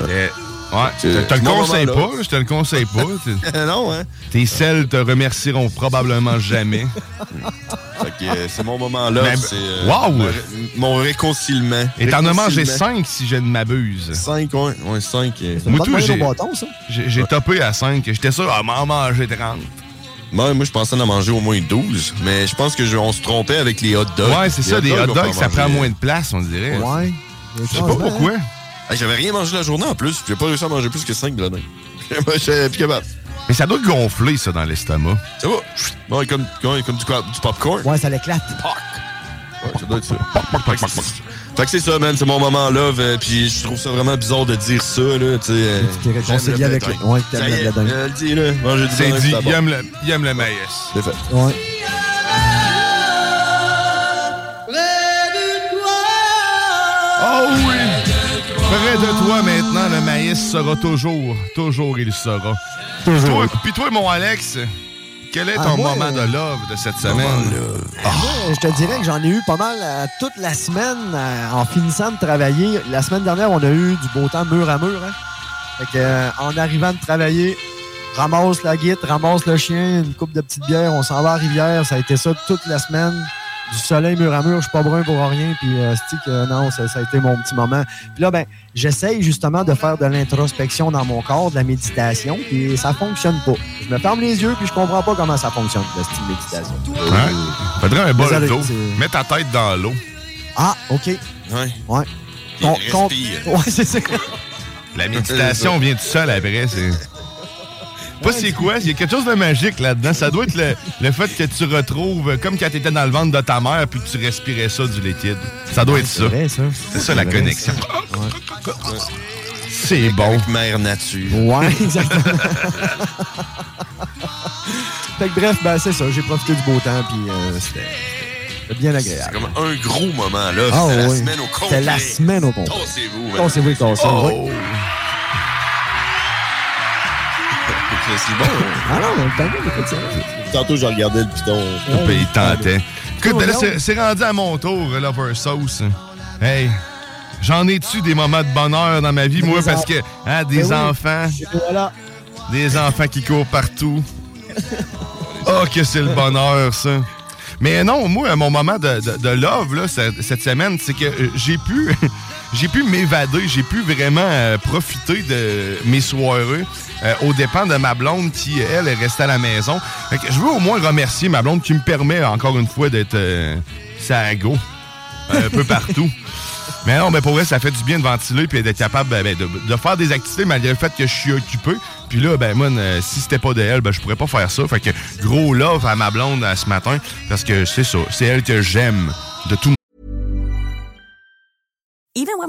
F: Eh, Ouais, je te le conseille pas, je te le conseille pas. T'es-
H: non, hein?
F: Tes selles te remercieront probablement jamais.
H: Fait que euh, c'est mon moment là.
F: Mais-
H: c'est euh,
F: Wow!
H: mon ré- Mon réconciliement.
F: Et t'en as mangé
H: Réconciliement.
F: 5 si je ne m'abuse.
H: 5, ouais. Ouais, 5.
F: Moi,
G: pas de
F: tout, j'ai
G: au bâton, ça.
F: j'ai- j'ai topé à 5. J'étais sûr à m'en manger 30.
H: Moi, moi, je pensais en manger au moins 12, mais je pense que je- on se trompait avec les hot dogs.
F: Ouais, c'est ça, des hot dogs, ça
H: en
F: prend moins de place, on dirait.
G: Ouais.
F: Je sais pas pourquoi.
H: Hey, J'avais rien mangé la journée en plus. J'ai pas réussi à manger plus que 5 grenades. J'étais plus capable.
F: Mais ça doit gonfler, ça, dans l'estomac.
H: Ça va. Ouais, comme, comme, comme du, du popcorn.
G: Ouais, ça l'éclate.
H: Ouais, ça doit être ça. Fait que c'est ça, man. C'est mon moment love. euh, puis je trouve ça vraiment bizarre de dire ça, là. Tu sais. euh,
G: avec le- ouais, t'aimes
H: est,
G: bledin.
H: euh, le dis, là. Manger du
F: C'est dit,
H: bon.
F: il aime le, il aime le maïs.
H: C'est fait.
G: Ouais.
F: Sera toujours, toujours il sera.
G: Toujours.
F: Toi- Puis toi, mon Alex, quel est
G: Ah,
F: ton
G: moi,
F: moment
G: euh,
F: de love de cette semaine?
G: Moi, je te dirais que j'en ai eu pas mal euh, toute la semaine euh, en finissant de travailler. La semaine dernière, on a eu du beau temps mur à mur. Hein? Fait que, euh, en arrivant de travailler, ramasse la guite, ramasse le chien, une coupe de petites bières, on s'en va à Rivière. Ça a été ça toute la semaine. Du soleil mur à mur, je suis pas brun pour rien. Puis, euh, c'est que non, ça, ça a été mon petit moment. Puis là, ben, j'essaye justement de faire de l'introspection dans mon corps, de la méditation, puis ça fonctionne pas. Je me ferme les yeux, puis je comprends pas comment ça fonctionne, le style méditation.
F: Ouais. Faudrait un bol d'eau. Mets ta tête dans l'eau.
G: Ah, OK.
H: Ouais.
G: Ouais.
H: Puis
G: Con- con-
H: respire.
G: Ouais, c'est ça.
F: La méditation vient tout seul après. C'est. Pas c'est quoi, il y a quelque chose de magique là-dedans. Ça doit être le, le fait que tu retrouves, comme quand tu étais dans le ventre de ta mère puis que tu respirais ça du liquide. Ça doit être ça.
G: vrai, ça.
F: C'est ça la
G: C'est vrai,
F: connexion.
G: Ouais.
F: C'est bon.
H: Avec mère nature.
G: Ouais, exactement. fait que bref, ben c'est ça. J'ai profité du beau temps, puis euh, c'était bien
H: C'est
G: agréable.
H: comme un gros moment, là.
G: Ah,
H: C'était la
G: oui.
H: semaine au complet.
G: C'était la semaine au complet.
H: Tassez-vous.
G: Tassez-vous,
H: Oh. C'est bon.
G: Ah non, mais t'as vu, écoute ça.
H: Tantôt, je regardais le piton.
F: Puis il tentait. Écoute, ben là, c'est rendu à mon tour, Lover Sauce. Hey, j'en ai-tu des moments de bonheur dans ma vie, moi, parce que hein, des
G: Ben oui.
F: enfants,
G: Voilà.
F: des enfants qui courent partout. Oh, que c'est le bonheur, ça. Mais non, moi, mon moment de, de- de love, là, cette, cette semaine, c'est que euh, j'ai pu, j'ai pu m'évader, j'ai pu vraiment euh, profiter de mes soirées euh, aux dépens de ma blonde qui, elle, est restée à la maison. Fait que je veux au moins remercier ma blonde qui me permet, encore une fois, d'être euh, sa go un peu partout. Mais non, mais pour vrai, ça fait du bien de ventiler puis d'être capable ben, de, de faire des activités malgré le fait que je suis occupé. Puis là, ben moi, euh, si c'était pas de elle, ben je pourrais pas faire ça. Fait que gros love à ma blonde euh, ce matin parce que c'est ça, c'est elle que j'aime de tout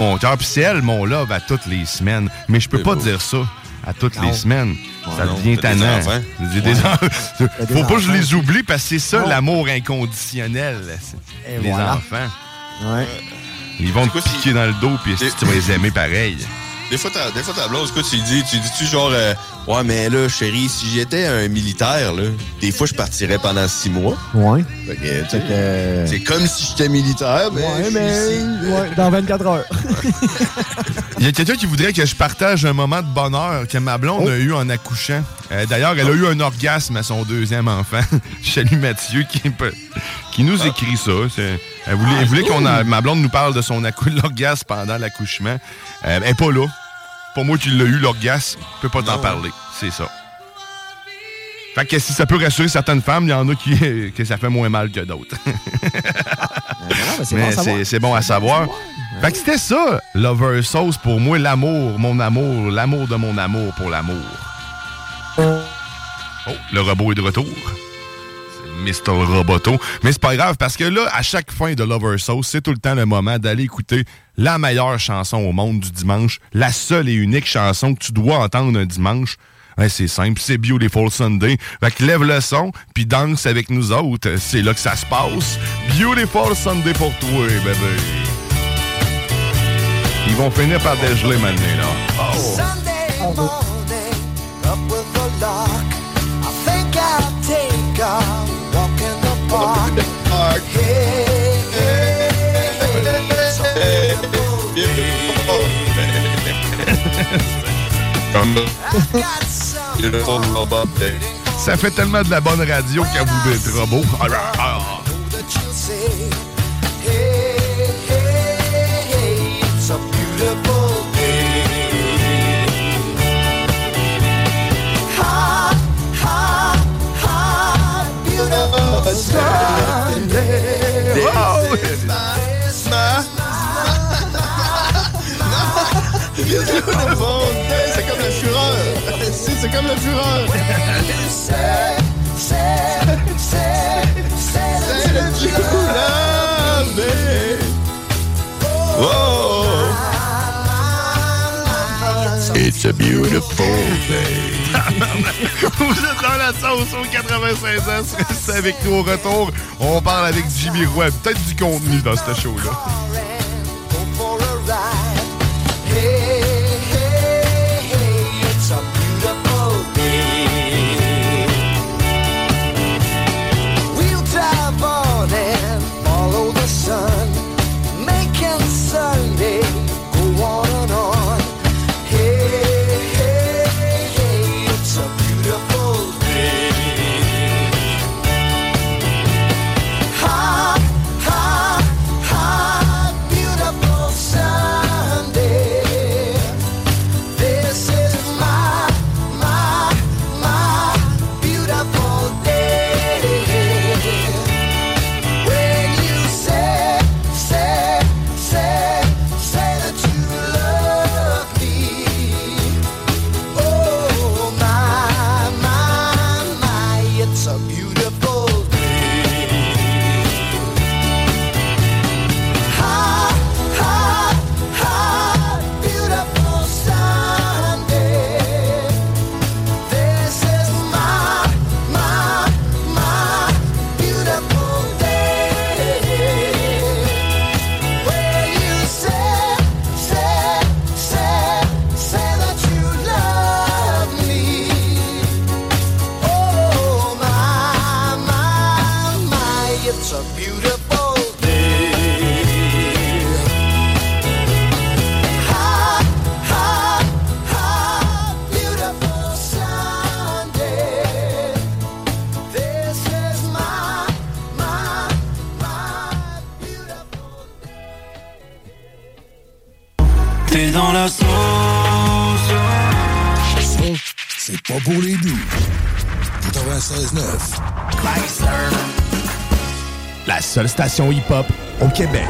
N: Mon cœur, puis c'est elle, mon love, à toutes les semaines. Mais je peux pas dire ça à toutes
H: Non.
N: les semaines. ça
H: non,
N: devient
H: des
N: tannant. des
H: Ouais.
N: enfants.
H: T'as des
N: Faut pas que je les oublie parce que c'est ça l'amour inconditionnel.
H: Et
N: Les
H: voilà.
N: enfants.
G: Ouais.
N: Ils vont te piquer dans le dos puis est-ce que tu vas les aimer pareil.
H: Des fois, ta, des fois, ta blonde, tu dis, tu dis-tu genre, euh, ouais, mais là, chérie, si j'étais un militaire, là, des fois, je partirais pendant six mois.
G: Ouais.
H: Fait que, tu sais, C'est comme si j'étais militaire, mais.
G: Ouais, mais. Ouais, dans 24 heures.
N: Il y a quelqu'un qui voudrait que je partage un moment de bonheur que ma blonde a eu en accouchant. Euh, D'ailleurs, elle a eu un orgasme à son deuxième enfant. Je salue Mathieu qui, peut- qui nous écrit ça. Elle voulait, elle voulait qu'on a- ma blonde nous parle de son accou- l'orgasme pendant l'accouchement. Euh, elle est pas là. Pour moi, tu l'as eu, l'orgasme. Je peux pas t'en parler. C'est ça. Fait que si ça peut rassurer certaines femmes, il y en a qui que ça fait moins mal que d'autres.
G: c'est
N: Mais
G: bon
N: c'est- c'est bon à savoir. Fait que c'était ça, Lover Sauce, pour moi, l'amour, mon amour, l'amour de mon amour pour l'amour. Oh, le robot est de retour. Mr. Roboto. Mais c'est pas grave, parce que là, à chaque fin de Lover Sauce, c'est tout le temps le moment d'aller écouter la meilleure chanson au monde du dimanche, la seule et unique chanson que tu dois entendre un dimanche. Ouais, c'est simple, c'est Beautiful Sunday. Fait que lève le son, puis danse avec nous autres. C'est là que ça se passe. Beautiful Sunday pour toi, bébé. Ils vont finir par dégeler maintenant, là. Oh. Ça fait tellement de la bonne radio qu'à vous d'être robot. Ah, ah,
H: C'est comme la fureur. C'est c'est comme la fureur.
P: C'est, c'est, c'est, c'est le
H: Oh! It's a beautiful day.
N: Vous êtes dans la sauce au 96 ans. Restez avec nous au. On parle avec Jimmy Roy. Peut-être du contenu dans ce show-là.
Q: Hip-hop au Québec.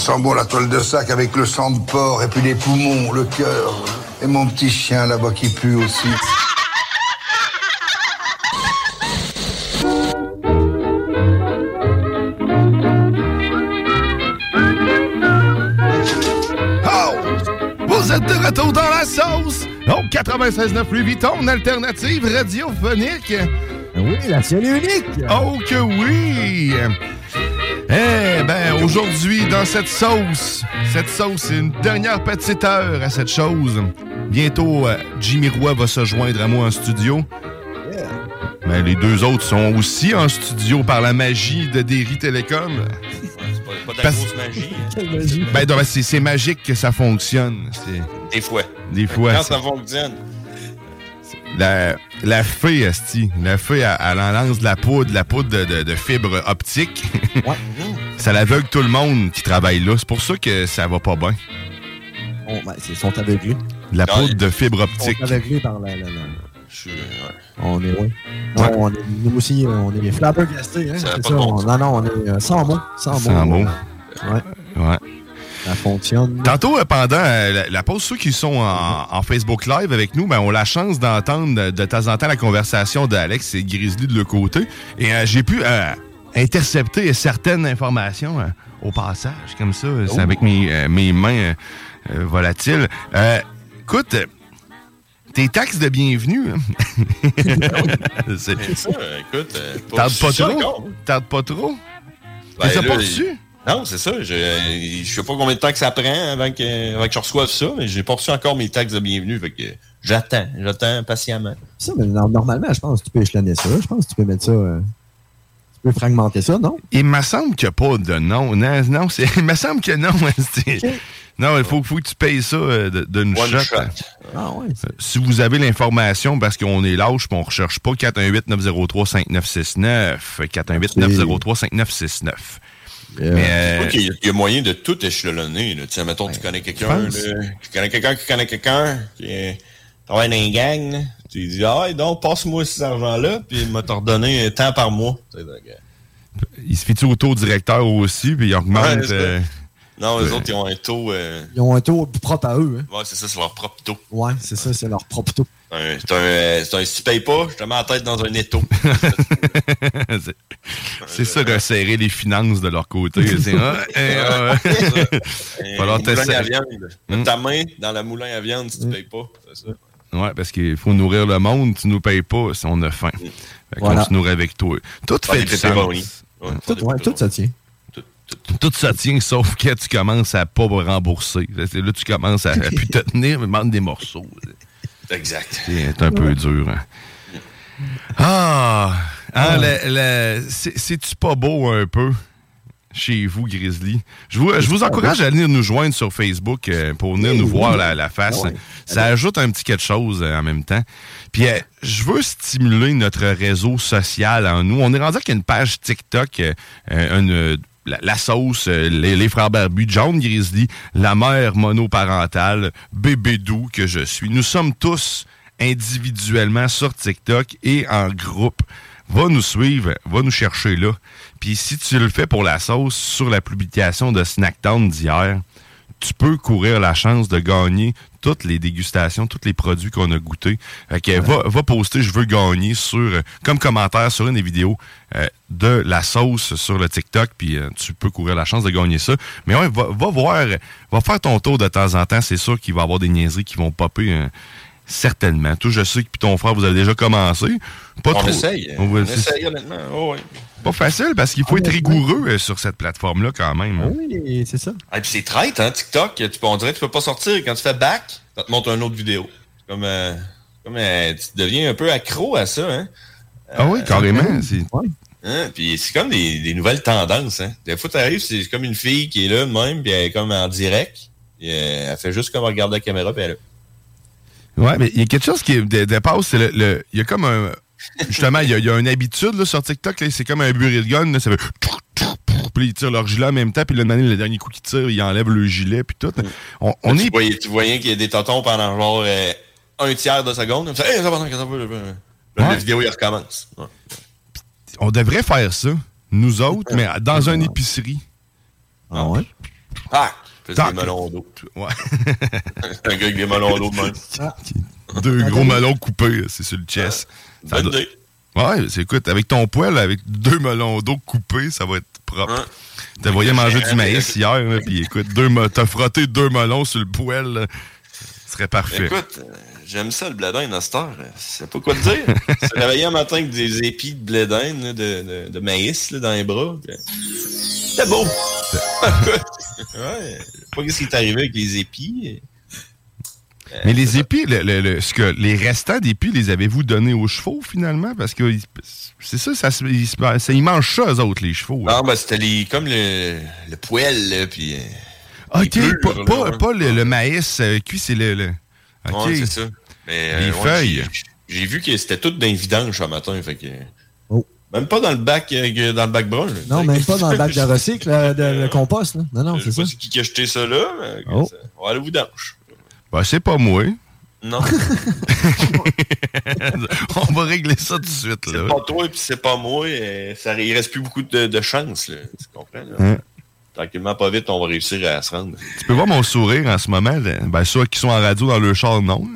R: Sent
K: bon la toile de sac avec le sang de porc et puis les poumons, le cœur. Et mon petit chien là-bas qui pue aussi.
Q: Oh! Vous êtes de retour dans la sauce! Donc, 96.9 Louis Vuitton, une alternative radiophonique.
G: Oui, la seule unique.
Q: Oh que oui! Eh ben, aujourd'hui, dans cette sauce, cette sauce, c'est une dernière petite heure à cette chose. Bientôt, euh, Jimmy Roy va se joindre à moi en studio. Mais les deux autres sont aussi en studio par la magie de Derry Télécom.
H: Pas de la
Q: Parce-
H: grosse magie.
Q: Ben, ben, c'est magique que ça fonctionne. C'est-
H: Des fois.
Q: Des fois.
H: Quand ça fonctionne.
Q: La, la fée, Asti, la fée, elle, elle en lance de la poudre, de la poudre de, de- de fibre optique. ça l'aveugle tout le monde qui travaille là. C'est pour ça que ça va pas bien.
G: Bon, ben, ils sont aveuglés.
Q: De La
H: Non,
Q: poudre de fibre
G: Ils
Q: optique.
G: sont aveuglés par la... la- la-
H: Je suis. ouais.
G: On est, oui. Non, on est, nous aussi, euh, on est flabbergastés. Hein,
H: Ça
G: ça.
H: de bon
G: on- non, non, on est euh, sans mots. Sans,
Q: Sans
G: mots.
Q: mots.
G: Ouais.
Q: Ouais.
G: Ça fonctionne.
Q: Tantôt, euh, pendant euh, la, la pause, ceux qui sont en, en Facebook Live avec nous, ben, ont la chance d'entendre de, de temps en temps la conversation d'Alex et Grizzly de le côté. Et euh, j'ai pu euh, intercepter certaines informations euh, au passage, comme ça, euh, c'est avec mes, euh, mes mains euh, euh, volatiles. Euh, écoute, euh, tes taxes de bienvenue, hein? c'est-
H: Ça, écoute, euh, pas
Q: tarde pas
H: ça
Q: trop? Tarde pas trop?
H: Là,
Q: pas
H: il-
Q: reçu?
H: Non, c'est ça. Je, je sais pas combien de temps que ça prend avant que, avant que je reçoive ça, mais j'ai pas reçu encore mes taxes de bienvenue. Fait que j'attends, j'attends patiemment.
G: Ça, mais normalement, je pense que tu peux échelonner ça. Je pense que tu peux mettre ça. euh, tu peux fragmenter ça, non?
F: Il me semble qu'il n'y a pas de nom. Non, non c'est- il me semble que non. c'est- Non, il faut, faut que tu payes ça euh, de- d'une shot.
H: shot.
G: Ah ouais.
F: Euh, Si vous avez l'information, parce qu'on est lâche, puis on recherche pas 418-903-5969. 418-903-5969. Mais, euh,
H: y il y a moyen de tout échelonner. Là. Tu sais, mettons, tu connais quelqu'un, tu connais quelqu'un qui connaît quelqu'un, qui euh, travaille dans une gang, là. tu dis, ah, ouais, donc, passe-moi cet argent-là, puis il m'a un temps par mois. Donc, euh,
F: il se fait-tu auto-directeur aussi, puis il augmente.
H: Ouais,
F: euh,
H: Non, les
F: Ouais.
H: autres, ils ont un taux. euh,
G: Ils ont un taux propre à eux. Hein?
H: Ouais, c'est ça, c'est leur propre taux.
G: Ouais, c'est ça, c'est leur propre taux.
H: C'est un, euh, c'est un si paye pas, je te mets la tête dans un étau.
F: c'est- c'est ça, resserrer les finances de leur côté. C'est,
H: Un
F: Falloir
H: moulin à viande. Mets
F: Hmm?
H: ta main dans la moulin à viande si tu payes pas. C'est ça.
F: Ouais, parce qu'il faut nourrir le monde. Tu nous payes pas si on a faim. Fait qu'on
G: Voilà.
F: se nourrit avec toi. Tout fait
H: des
F: du
H: pepperonis.
F: sens.
H: Ouais,
G: Tout, ouais, tout ça tient.
F: Tout ça tient, sauf que tu commences à pas rembourser. Là, tu commences à, à plus te tenir, mais manque des morceaux.
H: Exact.
F: C'est un peu dur. hein. Ah! hein, le- le- c'est- C'est-tu pas beau un peu chez vous, Grizzly? Je vous, je vous encourage à venir nous joindre sur Facebook euh, pour venir nous voir la, la face.
G: Ouais.
F: Ça ajoute un petit quelque chose euh, en même temps. Puis euh, je veux stimuler notre réseau social en nous. On est rendu avec une page TikTok, euh, une, la, sauce, euh, les, frères barbus, John Grizzly, la mère monoparentale, bébé doux que je suis. Nous sommes tous individuellement sur TikTok et en groupe. Va nous suivre, va nous chercher là. Puis si tu le fais pour la sauce sur la publication de Snackdown d'hier, tu peux courir la chance de gagner toutes les dégustations, tous les produits qu'on a goûtés. Va, poster je veux gagner euh, comme commentaire sur une des vidéos euh, de la sauce sur le TikTok, puis euh, tu peux courir la chance de gagner ça. Mais ouais, va, voir, va faire ton tour de temps en temps. C'est sûr qu'il va y avoir des niaiseries qui vont popper. euh, Certainement. Toi, je sais que puis ton frère, vous avez déjà commencé. Pas
H: on
F: trop.
H: essaye.
F: On
H: essaye, honnêtement. Oh.
F: Pas facile parce qu'il faut être rigoureux euh, sur cette plateforme-là quand même. hein.
G: Oui, c'est ça.
H: Ah, puis c'est traite, hein, TikTok. Tu peux, on dirait que tu peux pas sortir. Quand tu fais back, ça te montre une autre vidéo. C'est Comme, euh, comme euh, tu deviens un peu accro à ça, hein.
F: Ah oui, carrément. c'est-
H: Hein, Puis c'est comme des, des nouvelles tendances. Hein. Des fois, t'arrives, c'est comme une fille qui est là même, puis elle est comme en direct. Puis, euh, elle fait juste comme regarder la caméra, puis elle est là.
F: Ouais, mais il y a quelque chose qui dé- dépasse, c'est le, le- Il y a comme un. Justement, il y a, il y a une habitude là, sur TikTok, c'est comme un de gun, là, ça fait. Puis ils tirent leur gilet en même temps, puis le, le dernier coup qu'ils tirent, ils enlèvent le gilet, puis tout. On, on
H: tu,
F: est.
H: voyais, tu voyais qu'il y a des totons pendant genre euh, un tiers de seconde. Puis, hey, ça va, ça va, La vidéo, il recommence. Ouais.
F: On devrait faire ça, nous autres, mais dans une épicerie.
G: Ah ouais?
H: Ah! Des melons d'eau.
F: Ouais.
H: un gars avec des melons d'eau de même.
F: Deux gros melons coupés, c'est sur le chest. Ça
H: Bonne
F: doit-
H: idée.
F: Ouais, c'est écoute, avec ton poêle, avec deux melons d'eau coupés, ça va être propre. T'as voyé manger du maïs hier, là, puis écoute, deux t'as frotté deux melons sur le poêle. Ce serait parfait.
H: Écoute, euh, j'aime ça le blédin à cette heure. Je sais pas quoi te dire. Se réveiller un matin avec des épis de blédin, là, de, de, de maïs là, dans les bras. C'était beau. ouais, pas ce qui est arrivé avec les épis.
F: Mais les épis, le- le- le- ce que, les restants d'épis, les avez-vous donnés aux chevaux finalement? Parce que c'est ça, ça, ils, ça- ils mangent ça, eux autres, les chevaux. là.
H: Non, ben c'était les, comme le, le poêle, là, puis... euh,
F: ok,
H: plures,
F: pas,
H: là,
F: pas-
H: ouais.
F: pas le, maïs euh, cuit, c'est le. ok.
H: Ouais, c'est ça. Mais,
F: Les
H: ouais,
F: feuilles.
H: j'ai- J'ai vu que c'était tout d'un vidange ce matin, fait que...
G: Oh.
H: Même pas dans le bac, euh, dans le bac brun. là.
G: Non, même pas dans le bac de recycle, là, de, le compost. Là. Non, non,
H: Je
G: c'est
H: sais
G: ça.
H: c'est qui qui a jeté ça là, mais
G: Oh.
H: ça- on va aller au vidange.
F: Ben, c'est pas moi.
H: Non.
F: On va régler ça tout de suite.
H: C'est pas toi et puis c'est pas moi. euh, ça, il reste plus beaucoup de, de chance. Là, tu comprends? Là?
F: Hein.
H: Tranquillement, pas vite, on va réussir à se rendre.
F: Tu peux voir mon sourire en ce moment. Ben, ceux qui sont en radio dans le char, non.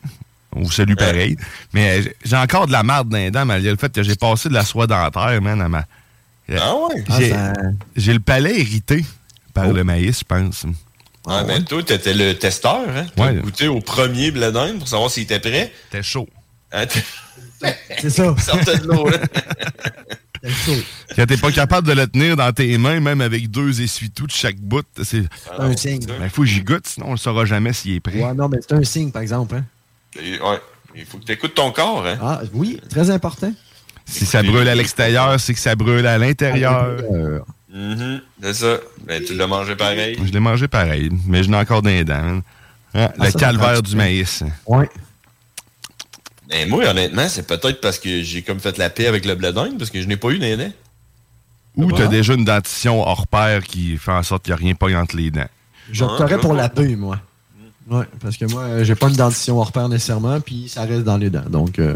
F: On vous salue pareil. Mais euh, j'ai encore de la marde dans les dents, malgré le fait que j'ai passé de la soie dentaire, man, à ma.
H: Ah ouais?
F: J'ai
H: Ah, ça-
F: j'ai le palais irrité par le maïs, je pense.
H: Ah, mais toi, t'étais le testeur, hein? T'as
F: Ouais.
H: goûté au premier bledin pour savoir s'il était prêt?
F: T'es chaud.
H: Hein, t'es-
G: C'est ça.
H: Sortez de l'eau, là.
F: Quand t'es pas capable de le tenir dans tes mains, même avec deux essuie-tout de chaque bout, c'est.
G: Un signe.
F: Il faut que j'y goûte, sinon on ne saura jamais s'il est prêt.
G: Ouais, non, mais c'est un signe, par exemple. hein.
H: Et- ouais. Il faut que tu écoutes ton corps. Hein?
G: Ah, oui, très important.
F: Si ça brûle à l'extérieur, c'est que ça brûle à l'intérieur.
H: Mhm, c'est ça. Ben, tu l'as mangé pareil.
F: Je l'ai mangé pareil, mais je n'ai encore des dents. hein. Hein,
H: Ah,
F: le
H: ça,
F: calvaire du maïs.
G: Ouais.
H: Ben, moi, honnêtement, c'est peut-être parce que j'ai comme fait la paix avec le blé d'Inde, parce que je n'ai pas eu d'aîné.
F: Ou tu as déjà une dentition hors pair qui fait en sorte qu'il n'y a rien pas entre les dents.
G: J'opterais pour la paix, moi. Ouais, parce que moi, j'ai pas une dentition hors pair nécessairement, puis ça reste dans les dents. Donc, euh,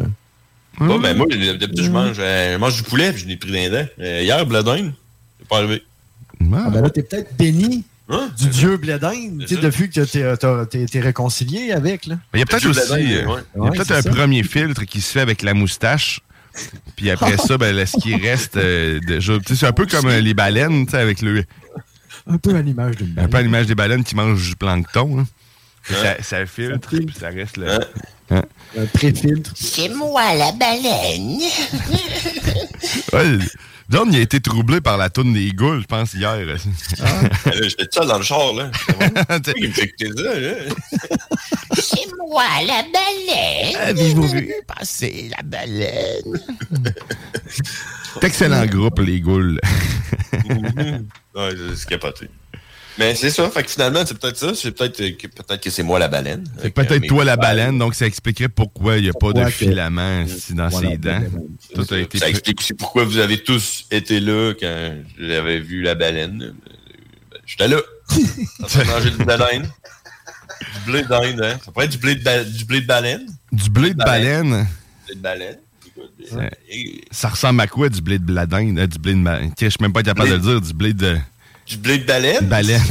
H: Bon, ben, moi, d'habitude, je mange, euh, je mange du poulet, puis je n'ai pris des dents. Euh, hier, blé d'Inde, c'est pas arrivé.
G: ah, ben là, t'es peut-être béni
H: Hein?
G: du dieu tu sais, depuis que t'es, t'as- t'es- t'es réconcilié avec. Là.
F: Il y a peut-être aussi euh,
H: ouais.
F: il y a
G: Ouais,
F: peut-être
G: c'est
F: un
G: ça.
F: premier filtre qui se fait avec la moustache. Puis après ça, ben, là, ce qui reste euh, tu C'est un peu comme les baleines, tu sais, avec le.
G: Un peu à l'image d'une
F: Un peu à l'image des baleines qui mangent du plancton. hein. Ça, ça filtre, puis ça reste là. Hein?
G: Un pré-filtre.
S: C'est moi la baleine.
F: Ouais, John, il a été troublé par la toune des goules, je pense, hier.
H: Ben là, J'étais seul dans le char, là. C'est me ça, là?
S: Moi la baleine.
F: Avez-vous vu
S: passer la baleine?
F: C'est excellent groupe, les goules.
H: Ouais, c'est capoté. Mais c'est ça, fait que finalement, c'est peut-être ça. C'est peut-être euh, que, peut-être que c'est moi la baleine.
F: C'est peut-être toi la baleine, donc ça expliquerait pourquoi il n'y a pas de filament dans ses dents. Tout a été
H: Ça explique aussi pourquoi vous avez tous été là quand j'avais vu la baleine. J'étais là. Ça fait manger du blé d'Inde. Du blé d'Inde, hein. Ça pourrait être du blé de, ba- du blé de baleine.
F: Du blé de baleine?
H: Blé de baleine.
F: Ça, ça ressemble à quoi du blé de bladin? euh, du blé de Je suis même pas capable
H: Blé-
F: de le dire. Du blé de.
H: Du blé de baleine.
F: Baleine.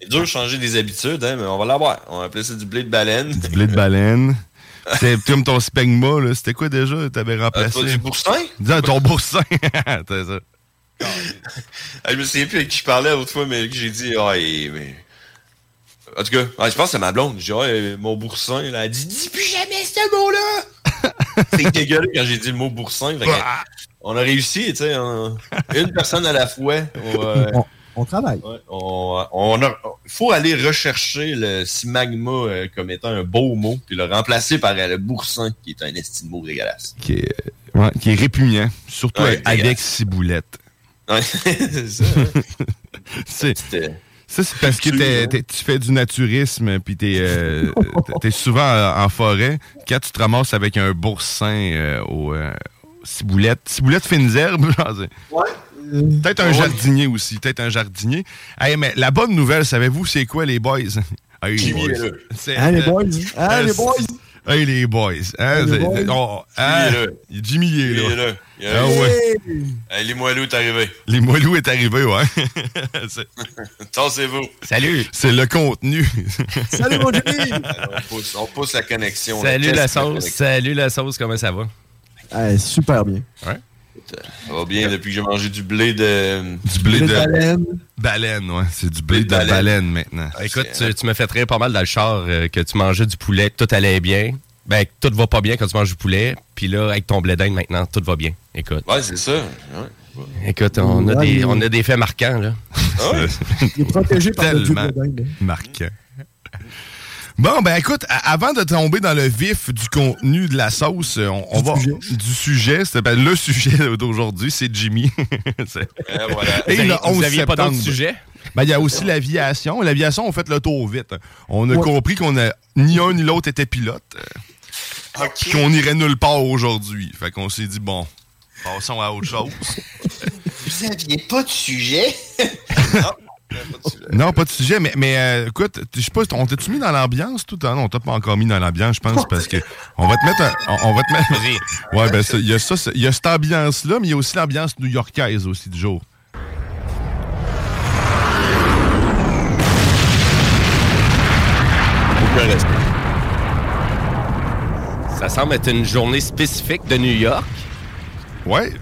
H: C'est dur de changer des habitudes, hein, mais on va l'avoir. On va appeler ça du blé de baleine.
F: du blé de baleine. C'est comme ton spegma, là. C'était quoi déjà? T'avais remplacé?
H: toi, du boursin?
F: Dis, ah, ton boursin. C'est ça.
H: Ah, je me souviens plus avec qui je parlais l'autre fois, mais j'ai dit, et- mais. En tout cas, je pense que c'est ma blonde. J'ai dit, et mon boursin, là, elle a dit, dis plus jamais ce mot-là! c'est dégueulé quand j'ai dit le mot boursin. Fait que on a réussi, tu sais, en- une personne à la fois. On, euh,
G: on, travaille.
H: ouais, on, on a- faut aller rechercher le simagma euh, comme étant un beau mot, puis le remplacer par euh, le boursin, qui est un estime mot dégueulasse.
F: Qui est, euh, ouais, qui est répugnant. Surtout
H: Ouais,
F: avec ciboulette.
H: Ouais, c'est ça. hein.
F: C'est- Ça, c'est parce que t'es- t'es- tu fais du naturisme, puis t'es euh, t'es souvent en, en forêt. Quand tu te ramasses avec un boursin euh, au euh, ciboulette, ciboulette fines herbes, genre, c'est- peut-être un
H: Ouais.
F: jardinier aussi, peut-être un jardinier. Hey, mais la bonne nouvelle, savez-vous, c'est quoi, les boys? Hey, les
H: Jimmy
F: boys.
H: est là?
F: C'est-
G: Hein, les boys? Hein, les boys?
F: Hey, les boys. Hein,
G: les boys?
F: oh, hein,
H: Jimmy est là?
F: Jimmy il est
H: Il
F: là.
H: est là? Il est
F: Ah
H: là.
F: ouais.
H: Hey, les moelleux est arrivé.
F: Les moelleux est arrivé, ouais. C'est-
H: Tassez-vous.
F: Salut. C'est le contenu.
G: Salut, mon Jimmy!
H: on, pousse, on pousse la connexion.
T: Salut la sauce, salut la sauce, comment ça va?
G: Ouais, super bien.
F: Ouais.
H: Ça va bien depuis que j'ai mangé du blé de.
F: Du blé
G: Blé
F: de
G: baleine.
F: baleine, ouais. C'est du blé
H: Blé
F: de
H: de
F: baleine,
H: baleine.
F: maintenant.
T: Écoute, tu, tu me fais très pas mal dans le char euh, que tu mangeais du poulet, que tout allait bien. Ben, que tout va pas bien quand tu manges du poulet. Puis là, avec ton blé d'Inde, maintenant, tout va bien. Écoute.
H: Ouais, c'est ça. Ouais.
T: Écoute, on a, des,
G: mais-
T: on a des faits marquants, là.
H: Ah ouais?
G: Il est protégé par le blé d'Inde.
F: marquant. Bon, ben écoute, avant de tomber dans le vif du contenu de la sauce, euh, on, on va
G: sujet.
F: du sujet. c'est- ben, le sujet d'aujourd'hui, c'est Jimmy.
H: Voilà.
F: Et
T: Vous
F: le
T: avez-
F: 11
T: vous aviez pas d'autres sujets?
F: Ben, il y a aussi l'aviation. L'aviation, on fait le tour vite. On a
G: Ouais.
F: compris qu'on a ni un ni l'autre était pilote. euh, qu'on irait nulle part aujourd'hui. Fait qu'on s'est dit, bon, passons à autre chose.
S: Vous aviez pas de sujet?
F: Non, pas de sujet, mais, mais euh, écoute, je sais pas, on t'a-tu mis dans l'ambiance tout à l'heure? On t'a pas encore mis dans l'ambiance, je pense, parce que on va te mettre un- on, on va te mettre. Ouais, ben il y a ça, il y a cette ambiance-là, mais il y a aussi l'ambiance new-yorkaise aussi du jour.
T: Ça semble être une journée spécifique de New York.
F: Ouais.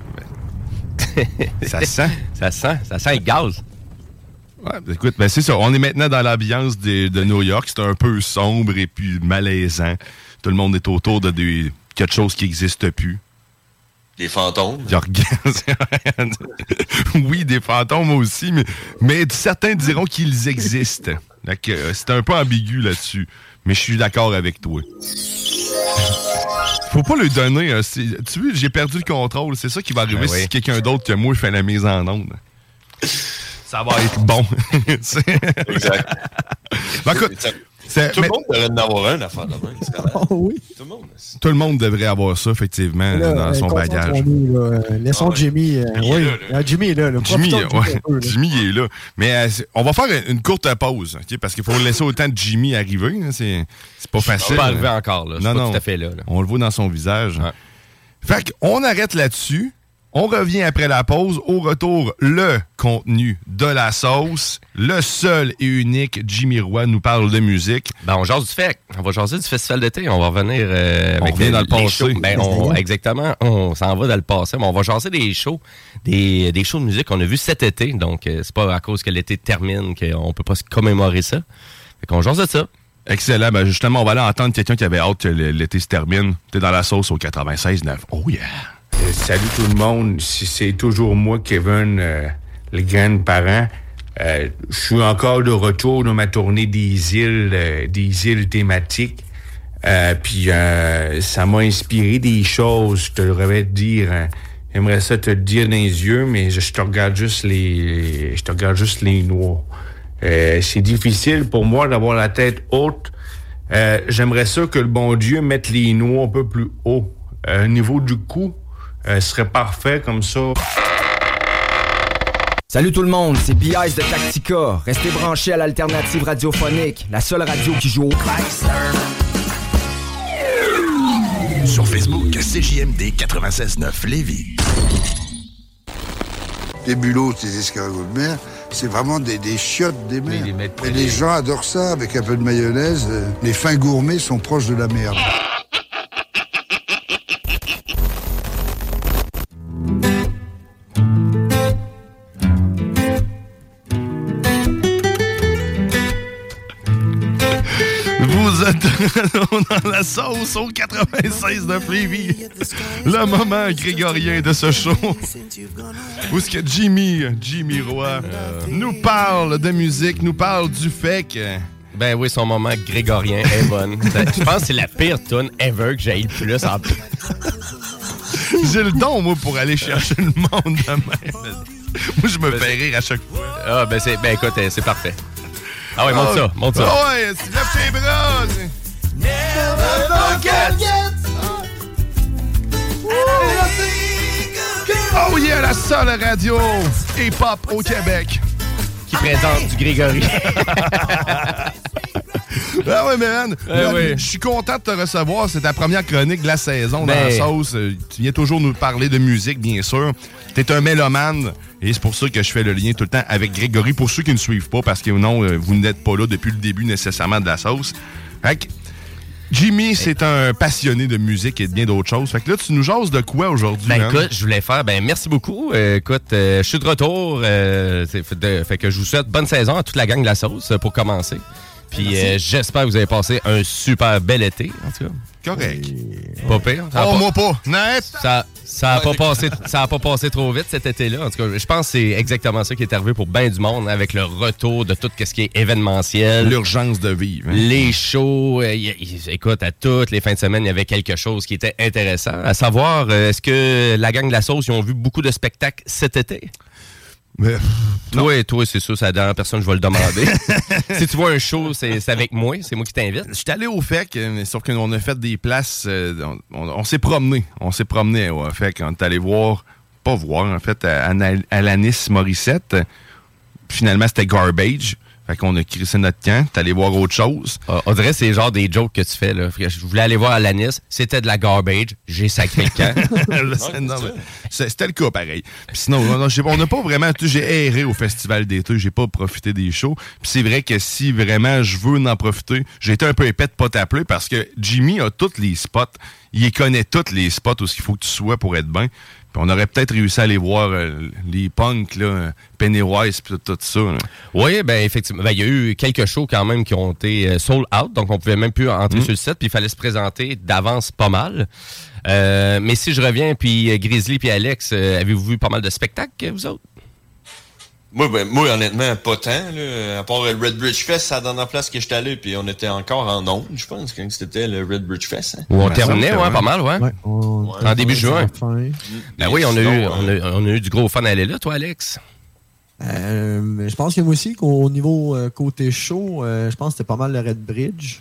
F: Ça sent.
T: Ça sent, ça sent le gaz.
F: Ouais, ben, écoute, ben c'est ça. On est maintenant dans l'ambiance de, de New York. C'est un peu sombre et puis malaisant. Tout le monde est autour de des- quelque chose qui n'existe plus.
H: Des fantômes?
F: Oui, des fantômes aussi, mais, mais certains diront qu'ils existent. Euh, C'est un peu ambigu là-dessus. Mais je suis d'accord avec toi. Faut pas le donner. hein, c'est- tu vois, j'ai perdu le contrôle. C'est ça qui va arriver
T: Ben oui.
F: si quelqu'un d'autre que moi fait la mise en onde. Ça va être bon. exact.
H: Tout le monde devrait en avoir un, affaire de même. c'est correct.
G: oui.
H: Tout le monde.
F: Tout le monde devrait avoir ça, effectivement,
G: Là,
F: dans son bagage.
G: là. Laissons Jimmy.
F: Jimmy est
G: oui.
F: là,
G: Ah, Jimmy est là.
F: Jimmy, ouais,
G: peu,
F: est là. Mais euh, on va faire une, courte pause, ok, parce qu'il faut laisser autant de Jimmy arriver. hein, C'est c'est pas facile.
T: pas arrivé encore, là. Je suis pas tout à fait là, là.
F: On le voit dans son visage. Fait qu'on arrête là-dessus. On revient après la pause. Au retour, le contenu de la sauce. Le seul et unique Jimmy Roy nous parle de musique.
T: Ben, on jase du fait. On va jaser du festival d'été. On va revenir euh,
F: On
T: avec
F: revient
T: les-
F: dans le passé.
T: shows. Ben, on- exactement. On s'en va dans le passé, mais on va jaser des shows, des, des shows de musique qu'on a vus cet été. Donc, euh, c'est pas à cause que l'été termine qu'on peut pas se commémorer ça. Fait qu'on jase de ça.
F: Excellent. Ben justement, on va aller entendre quelqu'un qui avait hâte que l'été se termine. T'es dans la sauce au 96.9. Oh yeah!
L: Euh, salut tout le monde, c'est toujours moi, Kevin, euh, le grand-parent. Euh, je suis encore de retour dans ma tournée des îles, euh, des îles thématiques. Puis ça m'a inspiré des choses, je te devrais te dire. hein. J'aimerais ça te dire dans les yeux, mais je, te regarde juste les. Je te regarde juste les noix. C'est difficile pour moi d'avoir la tête haute. J'aimerais ça que le bon Dieu mette les noix un peu plus haut. Au niveau du cou, euh, ce serait parfait comme ça.
U: Salut tout le monde, c'est B.I.S. de Tactica. Restez branchés à l'alternative radiophonique, la seule radio qui joue au
V: Sur Facebook, CJMD 96.9 Lévis.
K: Les bulots, les escargots de mer, c'est vraiment des, des chiottes des mers. Et les gens adorent ça avec un peu de mayonnaise. Les fins gourmets sont proches de la merde.
F: dans la sauce au 96 de Lévis. Le moment grégorien de ce show. Où est-ce que Jimmy, Jimmy Roy, nous parle de musique, nous parle du fait que...
T: Ben oui, son moment grégorien est bonne. Je pense que c'est la pire tune ever que j'ai eu le plus en
F: J'ai le don, moi, pour aller chercher le monde de même. Moi, je me fais rire à chaque fois.
T: Ah, ben, c'est, ben écoute, euh, c'est parfait. Ah ouais, monte ça, monte ça.
F: Ah ouais, tu lèves tes bras. Oh yeah, la seule radio hip-hop au Québec.
T: Qui présente du Grégory.
F: Ah ouais, mais man, man,
T: oui.
F: je suis content de te recevoir. C'est ta première chronique de la saison dans la
T: Ben.
F: sauce. Euh, Tu viens toujours nous parler de musique, bien sûr. T'es un mélomane et c'est pour ça que je fais le lien tout le temps avec Grégory. Pour ceux qui ne suivent pas, parce que non, euh, vous n'êtes pas là depuis le début nécessairement de la sauce. Fait que Jimmy, c'est un passionné de musique et de bien d'autres choses. Fait que là, tu nous jases de quoi aujourd'hui?
T: Ben
F: man?
T: écoute, je voulais faire, ben merci beaucoup. Euh, écoute, euh, je suis de retour. euh, fait, de- fait que je vous souhaite bonne saison à toute la gang de la sauce pour commencer. Puis j'espère que vous avez passé un super bel été, en tout cas.
F: Correct.
T: Pas pire.
F: Oh,
T: pas-
F: moi pas. Net.
T: Ça, ça a pas passé, ça a pas passé trop vite cet été-là. En tout cas, je pense que c'est exactement ça qui est arrivé pour bien du monde avec le retour de tout ce qui est événementiel.
F: L'urgence de vivre. hein.
T: Les shows, euh, y- y- écoute, à toutes les fins de semaine, il y avait quelque chose qui était intéressant. À savoir, euh, est-ce que la gang de la sauce, ils ont vu beaucoup de spectacles cet été? Toi, toi, c'est sûr, c'est la dernière personne que je vais le demander. si tu vois un show, c'est avec moi, c'est moi qui t'invite.
F: Je suis allé au FEC, sauf qu'on a fait des places. euh, on s'est promené. On s'est promené au FEC. On est allé voir, pas voir, en fait, à, Ana- Alanis Morissette. Finalement, c'était Garbage. Fait qu'on a crissé notre camp. T'es allé voir autre chose.
T: Ah, on dirait que c'est genre des jokes que tu fais. Là. Fait que Je voulais aller voir Alanis, c'était de la garbage, j'ai sacré le camp.
F: C'était le cas, pareil. Puis sinon, non, non, j'ai- on n'a pas vraiment... tu sais, J'ai erré au festival d'été, j'ai pas profité des shows. Puis c'est vrai que si vraiment je veux en profiter, j'ai été un peu épais de pas t'appeler parce que Jimmy a tous les spots. Il connaît tous les spots où il faut que tu sois pour être bien. On aurait peut-être réussi à aller voir euh, les punks, là, Pennywise, puis tout, tout ça. là.
T: Oui, ben effectivement. Ben, il y a eu quelques shows quand même qui ont été euh, sold out, donc on pouvait même plus entrer
F: Mm.
T: sur le site, puis il fallait se présenter d'avance pas mal. Euh, mais si je reviens, puis Grizzly puis Alex, avez-vous vu pas mal de spectacles, vous autres?
H: Moi, ben, moi, honnêtement, pas tant. Là. À part le Red Bridge Fest, c'est la dernière place que j'étais allé, puis on était encore en ondes, je pense, quand c'était le Red Bridge Fest. hein.
T: On terminait, ouais, pas mal, ouais.
G: on-
T: En début juin. Ben oui, on a, eu,
H: sinon,
T: on, a, on a eu du gros fun à aller là, toi, Alex.
G: Euh, je pense que moi aussi, qu'au niveau euh, côté show, euh, je pense que c'était pas mal le Red Bridge.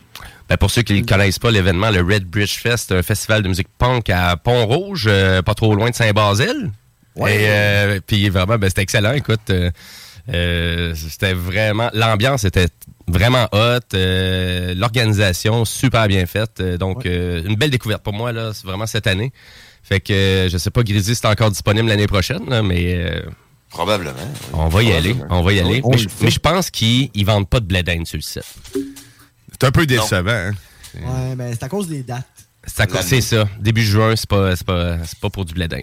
T: Ben, pour ceux qui ne connaissent pas l'événement, le Red Bridge Fest, c'est un festival de musique punk à Pont-Rouge, euh, pas trop loin de Saint-Basile.
G: Ouais.
T: Et euh, puis vraiment, ben, c'était excellent. Écoute, euh, euh, c'était vraiment... L'ambiance était vraiment hot. euh, L'organisation, super bien faite. donc, euh, une belle découverte pour moi, là, c'est vraiment cette année. Fait que, euh, je sais pas, Grizzly, c'est encore disponible l'année prochaine, là, mais... euh,
H: Probablement.
T: on va y aller, on va y aller.
G: On
T: mais, je,
G: fait.
T: mais je pense qu'ils ne vendent pas de blé d'Inde sur le site.
F: C'est un peu décevant. hein.
G: Ouais, ben c'est à cause des dates.
T: C'est à cause- C'est ça. Début juin, c'est pas, c'est pas, c'est pas pour du blé d'Inde.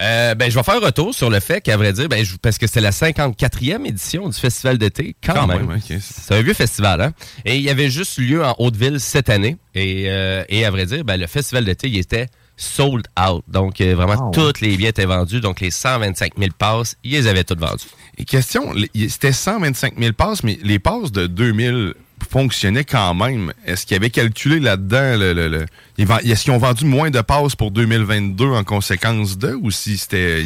T: Euh, ben, je vais faire un retour sur le fait qu'à vrai dire, ben, je- parce que c'était la 54e édition du festival d'été, quand,
F: Quand
T: même. C'est un vieux festival, hein? Et il y avait juste lieu en Haute-Ville cette année. Et, euh, et à vrai dire, ben, le festival d'été, il était sold out. Donc, euh, vraiment,
F: Ah
T: tous les billets étaient vendus. Donc, les 125 000 passes, ils les avaient toutes vendus.
F: Et question, c'était 125 000 passes, mais les passes de 2000 fonctionnaient quand même. Est-ce qu'ils avaient calculé là-dedans, le, est-ce qu'ils ont vendu moins de passes pour 2022 en conséquence de, ou si c'était...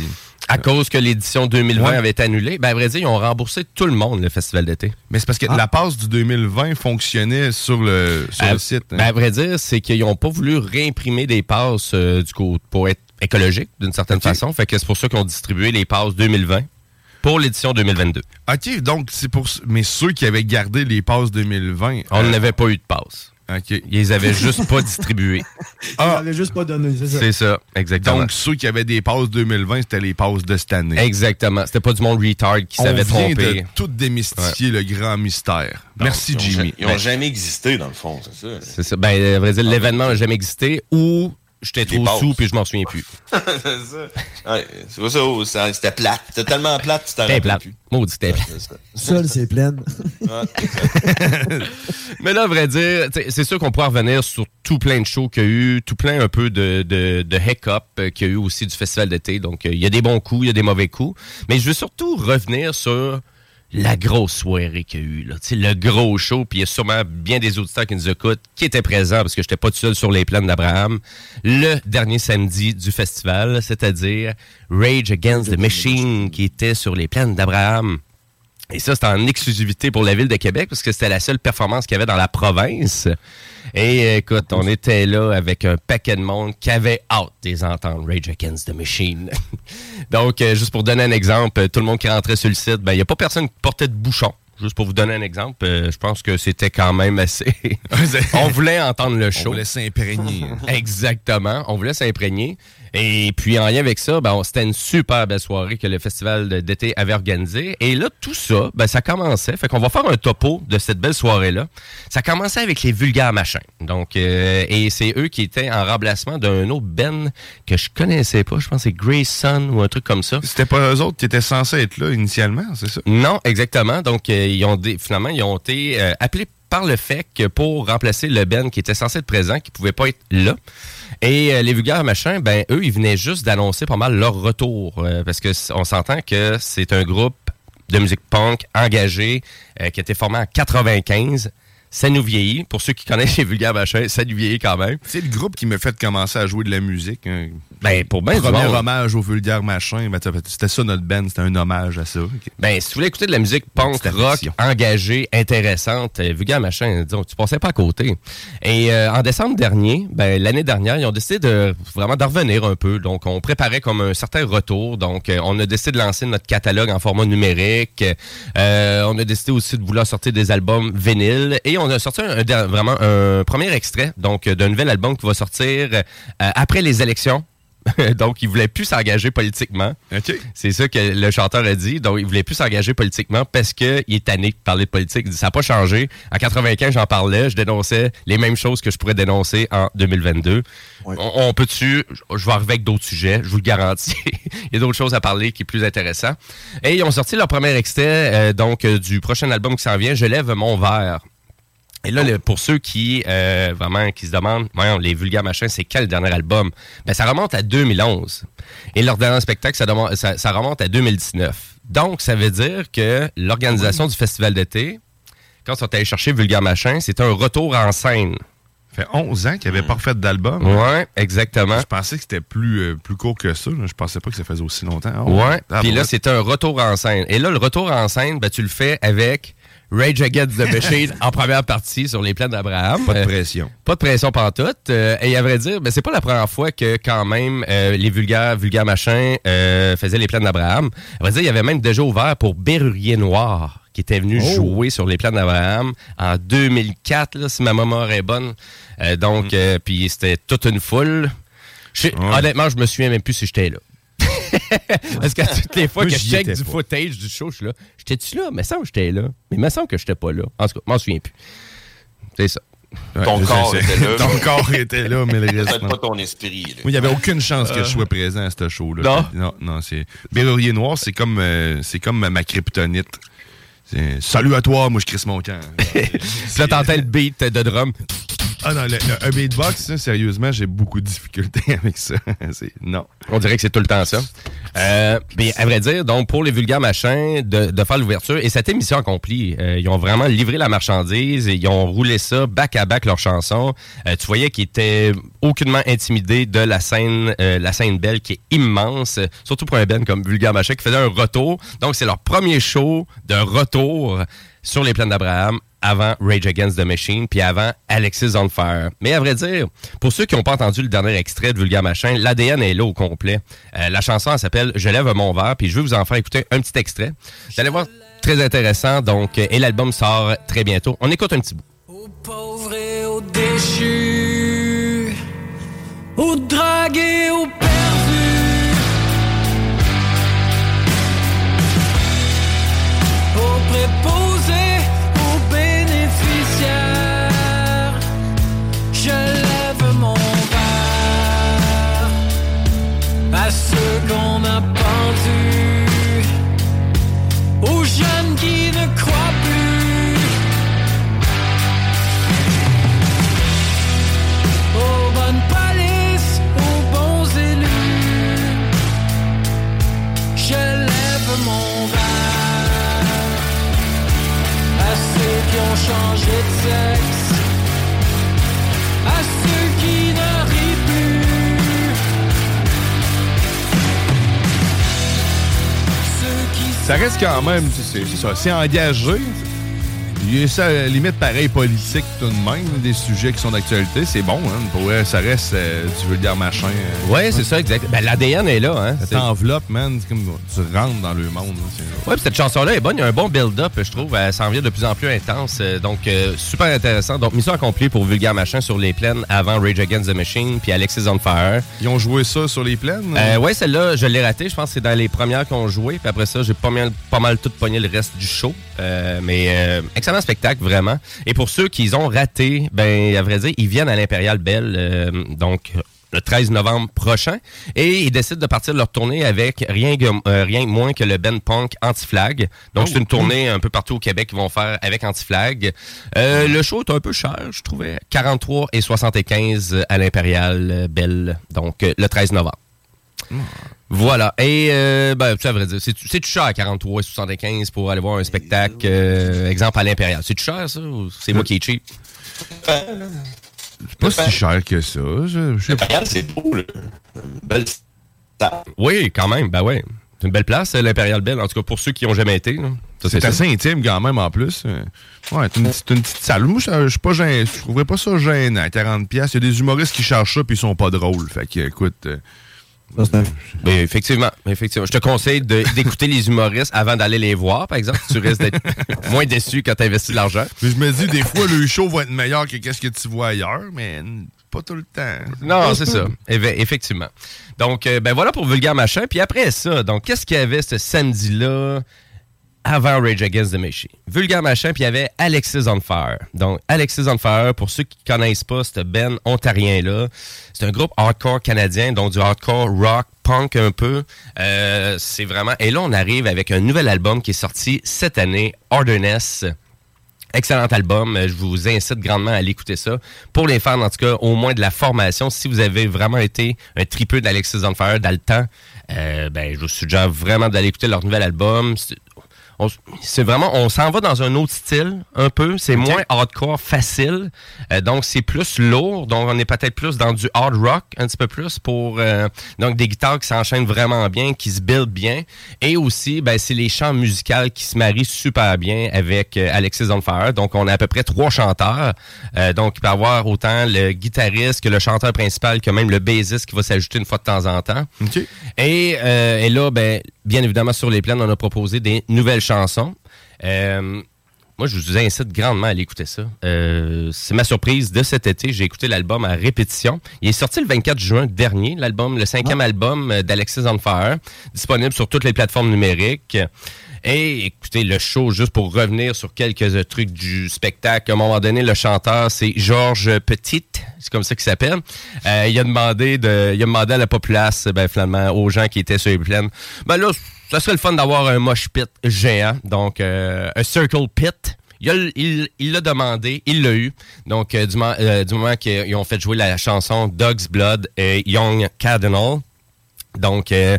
T: À cause que l'édition 2020
F: Ouais.
T: avait été annulée, ben, à vrai dire, ils ont remboursé tout le monde, le festival d'été.
F: Mais c'est parce que la passe du 2020 fonctionnait sur le, sur
T: À-
F: le site. hein.
T: ben, à vrai dire, c'est qu'ils n'ont pas voulu réimprimer des passes euh, du coup, pour être écologique d'une certaine façon. Fait que c'est pour ça qu'ils ont distribué les passes 2020 pour l'édition 2022.
F: OK, donc c'est pour... Mais ceux qui avaient gardé les passes 2020...
T: On
F: euh,
T: n'avait pas eu de passes.
F: OK.
T: Ils les avaient juste pas distribuées.
G: Ils n'avaient juste pas donné, c'est ça.
T: C'est ça, exactement.
F: Donc ceux qui avaient des passes 2020, c'était les passes de cette année.
T: Exactement. C'était pas du monde retard qui
F: On
T: s'avait
F: vient
T: trompé.
F: de tout démystifier le grand mystère. Merci,
H: Ils
F: Jimmy.
H: Ils n'ont jamais existé, dans le fond, c'est ça.
T: C'est ça. Ben, à vrai dire, l'événement n'a jamais existé ou j'étais trop
H: passes.
T: sous puis je m'en souviens plus.
H: c'est ça. Ouais, c'est pas ça, oh, ça- c'était plate. C'était tellement plate, tu t'en
T: C'était
H: rappelles
T: plate.
H: plus.
T: Maudit, c'était plate.
G: Seul, c'est pleine.
T: Mais là, à vrai dire, c'est sûr qu'on pourra revenir sur tout plein de shows qu'il y a eu, tout plein un peu de, de, de hiccups euh, qu'il y a eu aussi du festival d'été. Donc, euh, il y a des bons coups, il y a des mauvais coups. Mais je veux surtout revenir sur la grosse soirée qu'il y a eu. Là. Le gros show, puis il y a sûrement bien des auditeurs qui nous écoutent, qui étaient présents, parce que j'étais pas tout seul sur les plaines d'Abraham, le dernier samedi du festival, c'est-à-dire Rage Against the Machine, qui était sur les plaines d'Abraham. Et ça, c'était en exclusivité pour la ville de Québec parce que c'était la seule performance qu'il y avait dans la province. Et euh, écoute, on était là avec un paquet de monde qui avait hâte des entendre Rage Against the Machine. Donc, euh, juste pour donner un exemple, euh, tout le monde qui rentrait sur le site, ben il n'y a pas personne qui portait de bouchon. Juste pour vous donner un exemple, euh, je pense que c'était quand même assez... on voulait entendre le show.
F: On voulait s'imprégner.
T: Exactement. On voulait s'imprégner. Et puis, en lien avec ça, ben, c'était une super belle soirée que le festival d'été avait organisée. Et là, tout ça, ben, ça commençait. Fait qu'on va faire un topo de cette belle soirée-là. Ça commençait avec les vulgaires machins. Donc, euh, et c'est eux qui étaient en remplacement d'un autre Ben que je connaissais pas. Je pense que c'est Grayson ou un truc comme ça.
F: C'était pas eux autres qui étaient censés être là initialement, c'est ça?
T: Non, exactement. Donc, euh, ils ont dé- finalement, ils ont été euh, appelés par le fait que pour remplacer le Ben qui était censé être présent, qui pouvait pas être là. Et euh, les vulgaires machins, ben eux, ils venaient juste d'annoncer pas mal leur retour. euh, parce que on s'entend que c'est un groupe de musique punk engagé euh, qui été formé en 95. Ça nous vieillit. Pour ceux qui connaissent les vulgaires machins, ça nous vieillit quand même.
F: C'est le groupe qui m'a fait commencer à jouer de la musique. hein.
T: Ben, pour bien du
F: Premier
T: monde.
F: hommage au vulgaire machin. ben, c'était ça notre band, c'était un hommage à ça. Ok.
T: Ben, si tu voulais écouter de la musique punk, rock, engagée, intéressante, euh, vulgaire machin, disons, tu passais pas à côté. Et euh, en décembre dernier, ben, l'année dernière, ils ont décidé de vraiment d'en revenir un peu. Donc, on préparait comme un certain retour. Donc, euh, on a décidé de lancer notre catalogue en format numérique. On a décidé aussi de vouloir sortir des albums vinyles. Et on a sorti un, un- vraiment un premier extrait, donc, euh, d'un nouvel album qui va sortir euh, après les élections Donc, il voulait plus s'engager politiquement. C'est ça que le chanteur a dit. Donc, il voulait plus s'engager politiquement parce qu'il est tanné de parler de politique. Ça n'a pas changé. En 95, j'en parlais. Je dénonçais les mêmes choses que je pourrais dénoncer en 2022. On, on peut-tu... Je vais arriver avec d'autres sujets, je vous le garantis. il y a d'autres choses à parler qui est plus intéressant. Et ils ont sorti leur premier extrait euh, donc euh, du prochain album qui s'en vient, Je lève mon verre. Et là, le- pour ceux qui euh, vraiment qui se demandent, voyons, les vulgaires machins, c'est quel dernier album? Ben ça remonte à 2011. Et leur dernier spectacle, ça, demande- ça- ça remonte à 2019. Donc, ça veut dire que l'organisation du festival d'été, quand ils sont allés chercher Vulgaire Machin, c'était un retour en scène.
F: Ça fait 11 ans qu'il n'avait pas fait d'album.
T: Ouais, exactement.
F: Je pensais que c'était plus, euh, plus court que ça. Je pensais pas que ça faisait aussi longtemps. Ah
T: Ouais.
F: Ah,
T: Puis là, c'est un retour en scène. Et là, le retour en scène, ben, tu le fais avec Rage Against the Machine en première partie sur les plaines d'Abraham.
F: Pas de
T: Euh,
F: pression.
T: pas de pression pantoute. Euh, et à vrai dire, ben, c'est pas la première fois que quand même euh, les vulgaires, vulgaires machins euh, faisaient les plaines d'Abraham. À vrai dire, il y avait même déjà ouvert pour Berrurier Noir qui était venu
F: Oh.
T: jouer sur les plaines d'Abraham en 2004, là, si ma mémoire est bonne. Donc, euh, puis c'était toute une foule. Honnêtement, je me souviens même plus si j'étais là. Parce que toutes les fois
F: Moi,
T: que je check du
F: pas.
T: footage du show, je suis là. J'étais-tu là? Mais ça, j'étais là. Mais il me semble que j'étais pas là. En tout cas, je m'en souviens plus. C'est ça.
H: Ton corps était là.
F: Ton corps était là, mais le reste.
H: Peut-être pas ton esprit. là.
F: Moi, il n'y avait aucune chance que
H: Euh.
F: je sois présent à ce show-là.
T: Non?
F: Non, non, c'est. Berrurier Noir, c'est comme, euh, c'est comme ma, kryptonite. C'est, Salut à toi, moi je crisse mon camp.
T: Puis là, t'entends le beat de drum.
F: Ah non, le, le- un beatbox, sérieusement, j'ai beaucoup de difficultés avec ça. Non.
T: On dirait que c'est tout le temps ça. Euh, mais à vrai dire, donc pour les vulgaires machins, de, de faire l'ouverture, et cette émission accomplie, euh, ils ont vraiment livré la marchandise et ils ont roulé ça back à back leurs chansons. Euh, tu voyais qu'ils étaient aucunement intimidés de la scène, euh, la scène belle qui est immense, surtout pour un band comme Vulgaire Machin qui faisait un retour. Donc c'est leur premier show de retour sur les plaines d'Abraham avant Rage Against the Machine, puis avant Alexis on Fire. Mais à vrai dire, pour ceux qui n'ont pas entendu le dernier extrait de Vulgaire Machin, l'ADN est là au complet. Euh, la chanson, elle s'appelle Je lève mon verre, puis je vais vous en faire écouter un petit extrait. Vous allez voir, très intéressant, donc, euh, et l'album sort très bientôt. On écoute un petit bout.
W: À ceux qu'on a pendus, aux jeunes qui ne croient plus. aux bonnes polices, aux bons élus. Je lève mon verre à ceux qui ont changé de sexe,
F: Ça reste quand même, c'est ça, c'est engagé. Il y a ça, la limite, pareil, politique tout de même, des sujets qui sont d'actualité. C'est bon, hein. Pour vrai, ça reste euh, du vulgaire machin. euh.
T: Ouais, c'est ça, exact. Ben, l'ADN est là, hein.
F: Ça
T: C'est-
F: t'enveloppe, man. C'est comme tu rentres dans le monde. là,
T: Ouais, puis cette chanson-là est bonne. Il y a un bon build-up, je trouve. Elle s'en vient de plus en plus intense. Euh, Donc, euh, super intéressant. Donc, mission accomplie pour Vulgaire Machin sur les plaines avant Rage Against the Machine puis Alexis on Fire.
F: Ils ont joué ça sur les plaines?
T: Euh, ouais, celle-là, je l'ai ratée. Je pense que c'est dans les premières qu'on joué. Puis après ça, j'ai pas mal, pas mal tout pogné le reste du show. Euh, mais euh, excellent spectacle, vraiment. Et pour ceux qui ont raté, ben, à vrai dire, ils viennent à l'Impérial Belle. euh, donc, le 13 novembre prochain. Et ils décident de partir de leur tournée avec rien, que- euh, rien moins que le Ben Punk Anti-Flag. Donc,
F: Oh,
T: c'est une tournée un peu partout au Québec qu'ils vont faire avec Anti-Flag. Euh, le show est un peu cher, je trouvais. 43 et 75 à l'Impérial Belle. Donc, le 13 novembre. Voilà. Et, euh, ben, tu sais, à vrai dire, c'est c'est cher à 43 et 75 pour aller voir un spectacle, euh, exemple à l'Impérial? C'est cher, ça, ou c'est moi qui est cheap?
F: C'est pas si cher que ça. Je, je sais pas.
H: c'est beau, là. Belle
T: Oui, quand même, ben ouais. C'est une belle place, euh, l'Impérial Belle, en tout cas pour ceux qui ont jamais été. là. Ça,
F: C'est
T: ça.
F: assez intime quand même en plus. Euh, Ouais, c'est une, c'est une petite salle. Moi, je suis pas gêné. Je trouverais pas ça gênant. 40$. piastres. Il y a des humoristes qui cherchent ça puis ils sont pas drôles. Fait que, écoute. euh,
T: Ben, effectivement, effectivement. Je te conseille d'écouter les humoristes avant d'aller les voir, par exemple. Tu risques d'être moins déçu quand tu investis de l'argent.
F: Je me dis, des fois, le show va être meilleur que qu'est-ce que tu vois ailleurs, mais pas tout le temps.
T: Non, c'est ça. Eff- Effectivement. Donc, euh, ben voilà pour Vulgaire Machin. Puis après ça, donc, qu'est-ce qu'il y avait ce samedi-là? Avant Rage Against the Machine? Vulgaire Machin, puis il y avait Alexis on Fire. Donc, Alexis on Fire, pour ceux qui connaissent pas ce Ben ontarien-là, c'est un groupe hardcore canadien, donc du hardcore rock, punk un peu. Euh, c'est vraiment... Et là, on arrive avec un nouvel album qui est sorti cette année, Hardness. Excellent album. Je vous incite grandement à l'écouter ça. Pour les fans, en tout cas, au moins de la formation, si vous avez vraiment été un tripeux d'Alexis on Fire dans le temps, euh, ben, je vous suggère vraiment d'aller écouter leur nouvel album. C'est- vraiment, on s'en va dans un autre style, un peu. C'est moins hardcore facile. Euh, donc, c'est plus lourd. Donc, on est peut-être plus dans du hard rock, un petit peu plus pour, euh, donc, des guitares qui s'enchaînent vraiment bien, qui se build bien. Et aussi, ben, c'est les chants musicaux qui se marient super bien avec euh, Alexis on Fire. Donc, on a à peu près trois chanteurs. Donc, il peut y avoir autant le guitariste que le chanteur principal que même le bassiste qui va s'ajouter une fois de temps en temps. Et, et là, ben, bien évidemment, sur les plans, on a proposé des nouvelles chansons. Euh, moi, je vous incite grandement à aller écouter ça. Euh, c'est ma surprise de cet été. J'ai écouté l'album à répétition. Il est sorti le 24 juin dernier, l'album, le cinquième album euh, d'Alexis on Fire, disponible sur toutes les plateformes numériques. Et écoutez, le show, juste pour revenir sur quelques trucs du spectacle, à un moment donné, le chanteur, c'est Georges Petite, c'est comme ça qu'il s'appelle. Euh, il, a demandé de, il a demandé à la populace, ben, finalement, aux gens qui étaient sur les plaines, ben là, ça serait le fun d'avoir un mosh pit géant, donc euh, un circle pit. Il a- il il l'a demandé, il l'a eu. Donc, euh, du, euh, du moment qu'ils ont fait jouer la chanson Dog's Blood et Young Cardinal, donc, et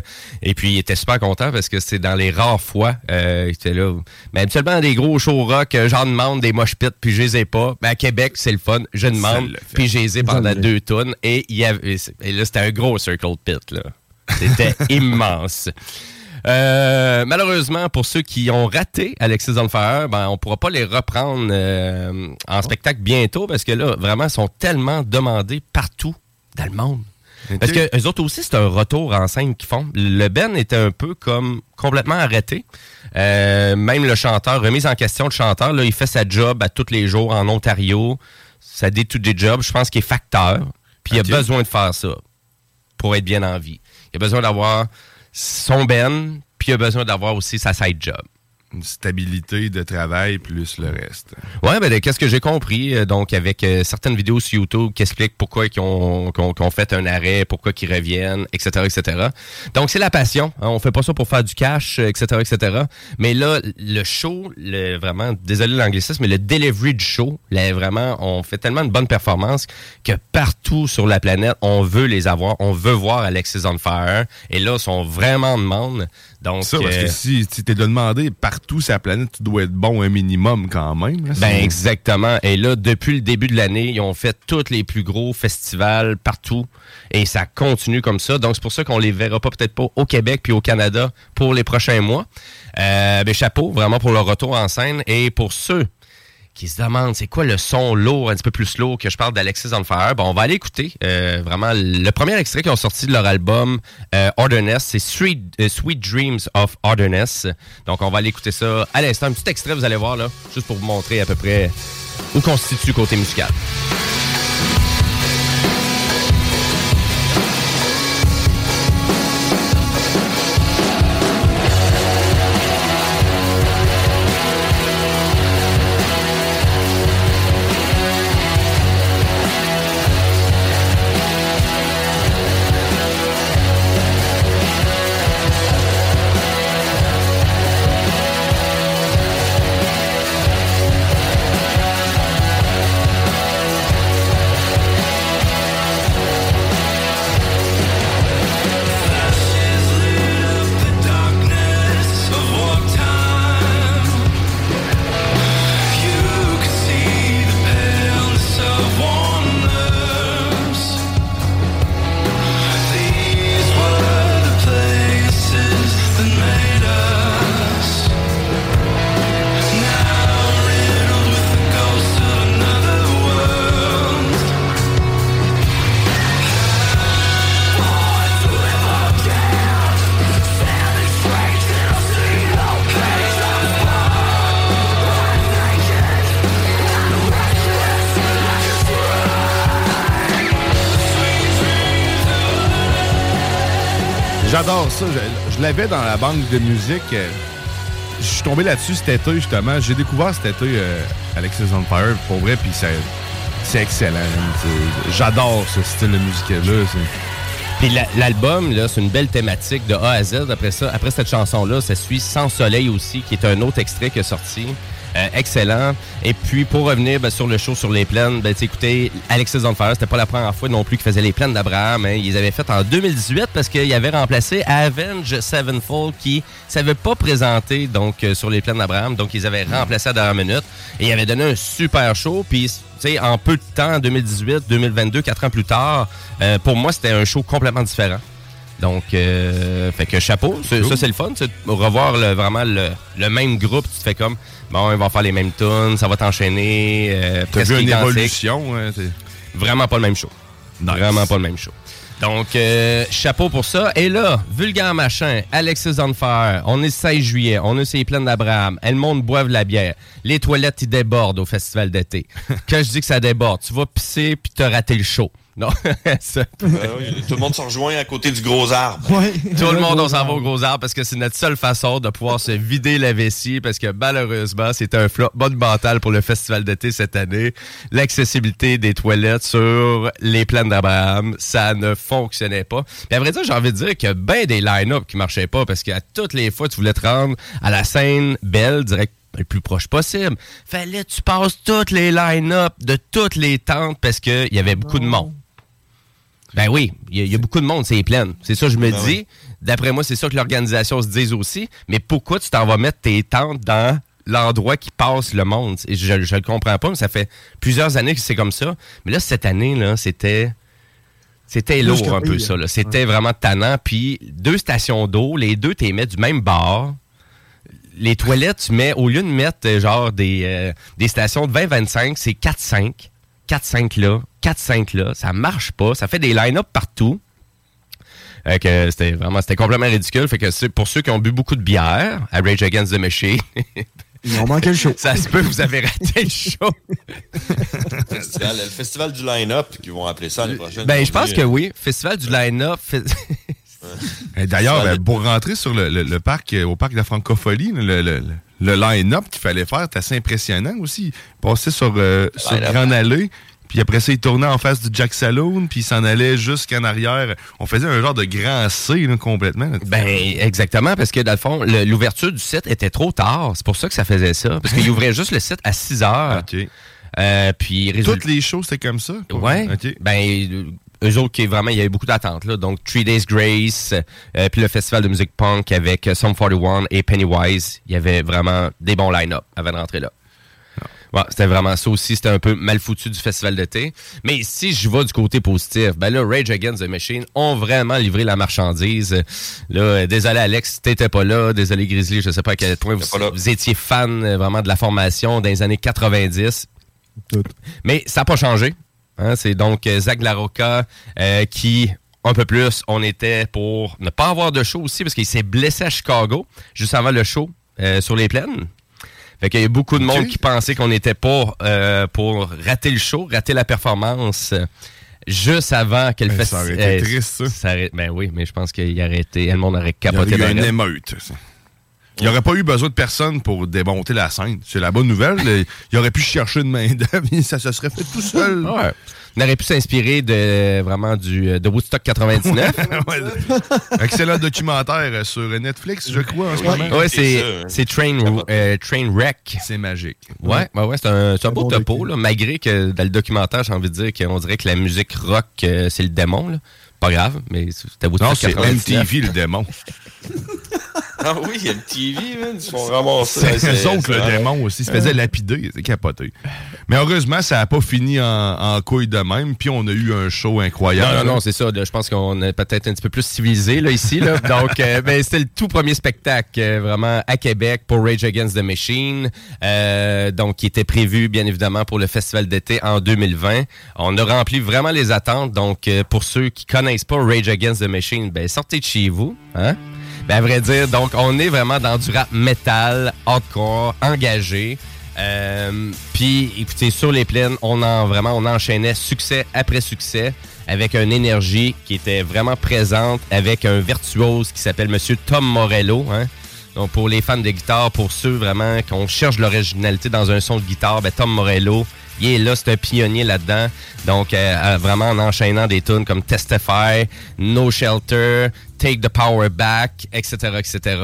T: puis il était super content parce que c'est dans les rares fois il était là. Mais habituellement, des gros shows rock, j'en demande des mosh pits, puis je les ai pas. Mais à Québec, c'est le fun. Je demande, puis je les ai pendant deux tonnes. Et, il y avait, et là, c'était un gros circle pit. là. C'était immense. Euh, malheureusement, pour ceux qui ont raté Alexis on Fire, ben, on pourra pas les reprendre euh, en spectacle bientôt parce que là, vraiment, ils sont tellement demandés partout dans le monde. Parce que eux autres aussi, c'est un retour en scène qu'ils font. Le Ben était un peu comme complètement arrêté. Euh, même le chanteur, remise en question, le chanteur, là, il fait sa job à tous les jours en Ontario. Ça dit tout des jobs. Je pense qu'il est facteur. Puis il a besoin de faire ça pour être bien en vie. Il a besoin d'avoir son Ben, puis a besoin d'avoir aussi sa side job.
F: Une stabilité de travail plus le reste.
T: Ouais, ben, de- qu'est-ce que j'ai compris, euh, donc, avec euh, certaines vidéos sur YouTube qui expliquent pourquoi ils ont, fait un arrêt, pourquoi ils reviennent, etc., etc. Donc, c'est la passion. hein, on fait pas ça pour faire du cash, euh, etc., etc. Mais là, le show, vraiment, désolé l'anglicisme, mais le delivery du show, là, vraiment, on fait tellement une bonne performance que partout sur la planète, on veut les avoir. On veut voir Alexis on Fire. Et là, ils sont vraiment en demande. Donc,
F: Ça, parce
T: euh,
F: que si, si t'es de demander partout sur la planète, tu dois être bon un minimum quand même. là.
T: Ben exactement. Et là, depuis le début de l'année, ils ont fait tous les plus gros festivals partout. Et ça continue comme ça. Donc, c'est pour ça qu'on les verra pas peut-être pas au Québec puis au Canada pour les prochains mois. Euh, ben, chapeau, vraiment pour leur retour en scène. Et pour ceux qui se demandent c'est quoi le son lourd, un petit peu plus lourd que je parle d'Alexis on Fire, bon, on va aller écouter euh, vraiment le premier extrait qu'ils ont sorti de leur album euh, Hardness, c'est Sweet, euh, Sweet Dreams of Hardness. Donc on va aller écouter ça à l'instant. Un petit extrait, vous allez voir là, juste pour vous montrer à peu près où constitue côté musical.
F: Dans la banque de musique. euh, Je suis tombé là-dessus cet été, justement. J'ai découvert cet été euh, Alexis on pour vrai, puis c'est excellent. J'adore ce style de musique-là.
T: Puis la- l'album, là, c'est une belle thématique de A à Z. Après ça, après cette chanson-là, ça suit Sans Soleil aussi, qui est un autre extrait qui est sorti. Euh, excellent. Et puis, pour revenir ben, sur le show sur les plaines, ben, écoutez, Alexis on Fire, c'était pas la première fois non plus qu'il faisait les plaines d'Abraham. hein. Ils avaient fait en 2018 parce qu'il avait remplacé Avenge Sevenfold qui s'avait pas présenté donc, euh, sur les plaines d'Abraham. Donc, ils avaient remplacé à dernière minute. Et ils avaient donné un super show. Puis, en peu de temps, 2018, 2022, quatre ans plus tard, euh, pour moi, c'était un show complètement différent. Donc, euh, fait que chapeau, ça c'est le fun, c'est revoir le- vraiment le, le même groupe, tu te fais comme, bon, ils vont faire les mêmes tunes, ça va t'enchaîner. Euh,
F: T'as vu une
T: identique.
F: évolution. hein,
T: Vraiment pas le même show. Vraiment pas le même show. Donc, euh, chapeau pour ça. Et là, vulgaire machin, Alexis on Fire, on est 16 juillet, on est sur les plaines d'Abraham, elle monte boivent de la bière, les toilettes, ils débordent au festival d'été. Quand je dis que ça déborde, tu vas pisser puis t'as raté le show. Non, ça-
H: Ben oui, tout le monde se rejoint à côté du gros arbre.
T: tout le monde, on s'en va au gros arbre parce que c'est notre seule façon de pouvoir se vider la vessie parce que malheureusement, c'est un flop monumental pour le festival d'été cette année. L'accessibilité des toilettes sur les plaines d'Abraham, ça ne fonctionnait pas. Puis à vrai dire, j'ai envie de dire qu'il y a bien des line-up qui marchaient pas parce qu'à toutes les fois, tu voulais te rendre à la scène belle, direct le plus proche possible. Fallait que tu passes toutes les line-up de toutes les tentes parce qu'il y avait beaucoup de monde. Ben oui, il y, a- il y a beaucoup de monde, c'est plein. C'est ça que je me
H: Ben
T: dis. D'après moi, c'est ça que l'organisation se dise aussi. Mais pourquoi tu t'en vas mettre tes tentes dans l'endroit qui passe le monde? Je ne le comprends pas, mais ça fait plusieurs années que c'est comme ça. Mais là, cette année, là, c'était. C'était lourd un peu ça. là. C'était vraiment tannant. Puis deux stations d'eau, les deux, tu les mets du même bar. Les toilettes, tu mets, au lieu de mettre euh, genre des, euh, des stations de 20-25, c'est 4-5. 4-5 là, 4-5 là. Ça marche pas. Ça fait des line-up partout. Fait que c'était vraiment, c'était complètement ridicule. Fait que c'est pour ceux qui ont bu beaucoup de bière à Rage Against the Machine.
G: Ils ont manqué le show.
T: Ça se peut, vous avez raté le show.
H: Festival- le festival du line-up, qu'ils vont appeler ça l'année prochaine.
T: Ben, je pense que oui. Festival du line-up.
F: D'ailleurs, ben, pour rentrer sur le, le- le parc, euh, au parc de la francophonie, le, le- le- le line-up qu'il fallait faire, c'est assez impressionnant aussi. Passait sur, euh, sur. Grande Allée, puis après ça, il tournait en face du Jack Saloon, puis il s'en allait jusqu'en arrière. On faisait un genre de grand C là, complètement.
T: Ben, exactement, parce que dans le fond, l'ouverture du site était trop tard. C'est pour ça que ça faisait ça. Parce qu'ils ouvraient juste le site à 6 heures. Euh, puis,
F: Toutes les shows, c'était comme ça?
T: Ouais.
F: OK.
T: Ben, eux autres, qui vraiment, il y avait beaucoup d'attentes. là. Donc, Three Days Grace, euh, puis le festival de musique punk avec euh, Sum 41 et Pennywise. Il y avait vraiment des bons line-up avant de rentrer là. Ouais, c'était vraiment ça aussi. C'était un peu mal foutu du festival d'été. Mais si je vais du côté positif, ben là, Rage Against the Machine ont vraiment livré la marchandise. Là, euh, désolé Alex, t'étais pas là. Désolé Grizzly, je sais pas à quel point vous, vous étiez fan euh, vraiment de la formation dans les années 90. Mais ça n'a pas changé. Hein, c'est donc euh, Zach Larocca euh, qui, un peu plus, on était pour ne pas avoir de show aussi parce qu'il s'est blessé à Chicago juste avant le show euh, sur les plaines. Fait qu'il y a beaucoup de monde qui pensait qu'on était pas euh, pour rater le show, rater la performance euh, juste avant que le
F: Ben, ça
T: festival.
F: aurait été triste, ça.
T: ben oui, mais je pense qu'il aurait été. Le monde aurait
F: Il y
T: capoté.
F: aurait eu une émeute. ça. Il n'y aurait pas eu besoin de personne pour démonter la scène. C'est la bonne nouvelle. Il aurait pu chercher une main-d'œuvre et ça se serait fait tout seul.
T: Ouais. On aurait pu s'inspirer de vraiment du euh, de Woodstock 99.
F: Ouais. Excellent documentaire sur Netflix, je crois, en ce moment.
T: Ouais, c'est c'est Train euh, Trainwreck.
F: C'est magique.
T: Ouais, ouais, ouais, c'est un, c'est un beau topo, là, malgré que dans le documentaire, j'ai envie de dire qu'on dirait que la musique rock, euh, c'est le démon. Là. Pas grave, mais c'était Woodstock
F: Non, c'est
T: 99.
F: MTV, le démon.
H: Ah oui, MTV, man, ils se font ramasser.
F: C'est eux autres, le démon aussi. Ils se faisaient lapider. C'est capoté. Mais heureusement, ça n'a pas fini en, en couille de même. Puis on a eu un show incroyable.
T: Non, non, non, c'est ça. là, Je pense qu'on est peut-être un petit peu plus civilisé là, ici. Là. Donc, euh, ben, c'était le tout premier spectacle euh, vraiment à Québec pour Rage Against the Machine. Euh, donc, qui était prévu, bien évidemment, pour le festival d'été en 2020. On a rempli vraiment les attentes. Donc, euh, pour ceux qui connaissent pas Rage Against the Machine, ben, sortez de chez vous. Hein? Ben, à vrai dire, donc, on est vraiment dans du rap metal, hardcore, engagé. Euh, Puis, écoutez, sur les plaines, on en vraiment, on enchaînait succès après succès. avec une énergie qui était vraiment présente, avec un virtuose qui s'appelle Monsieur Tom Morello. hein. Donc, pour les fans de guitare, pour ceux vraiment qu'on cherche l'originalité dans un son de guitare, ben, Tom Morello, il est là, c'est un pionnier là-dedans. Donc, euh, euh, vraiment en enchaînant des tunes comme Testify, No Shelter, Take the Power Back, etc., etc.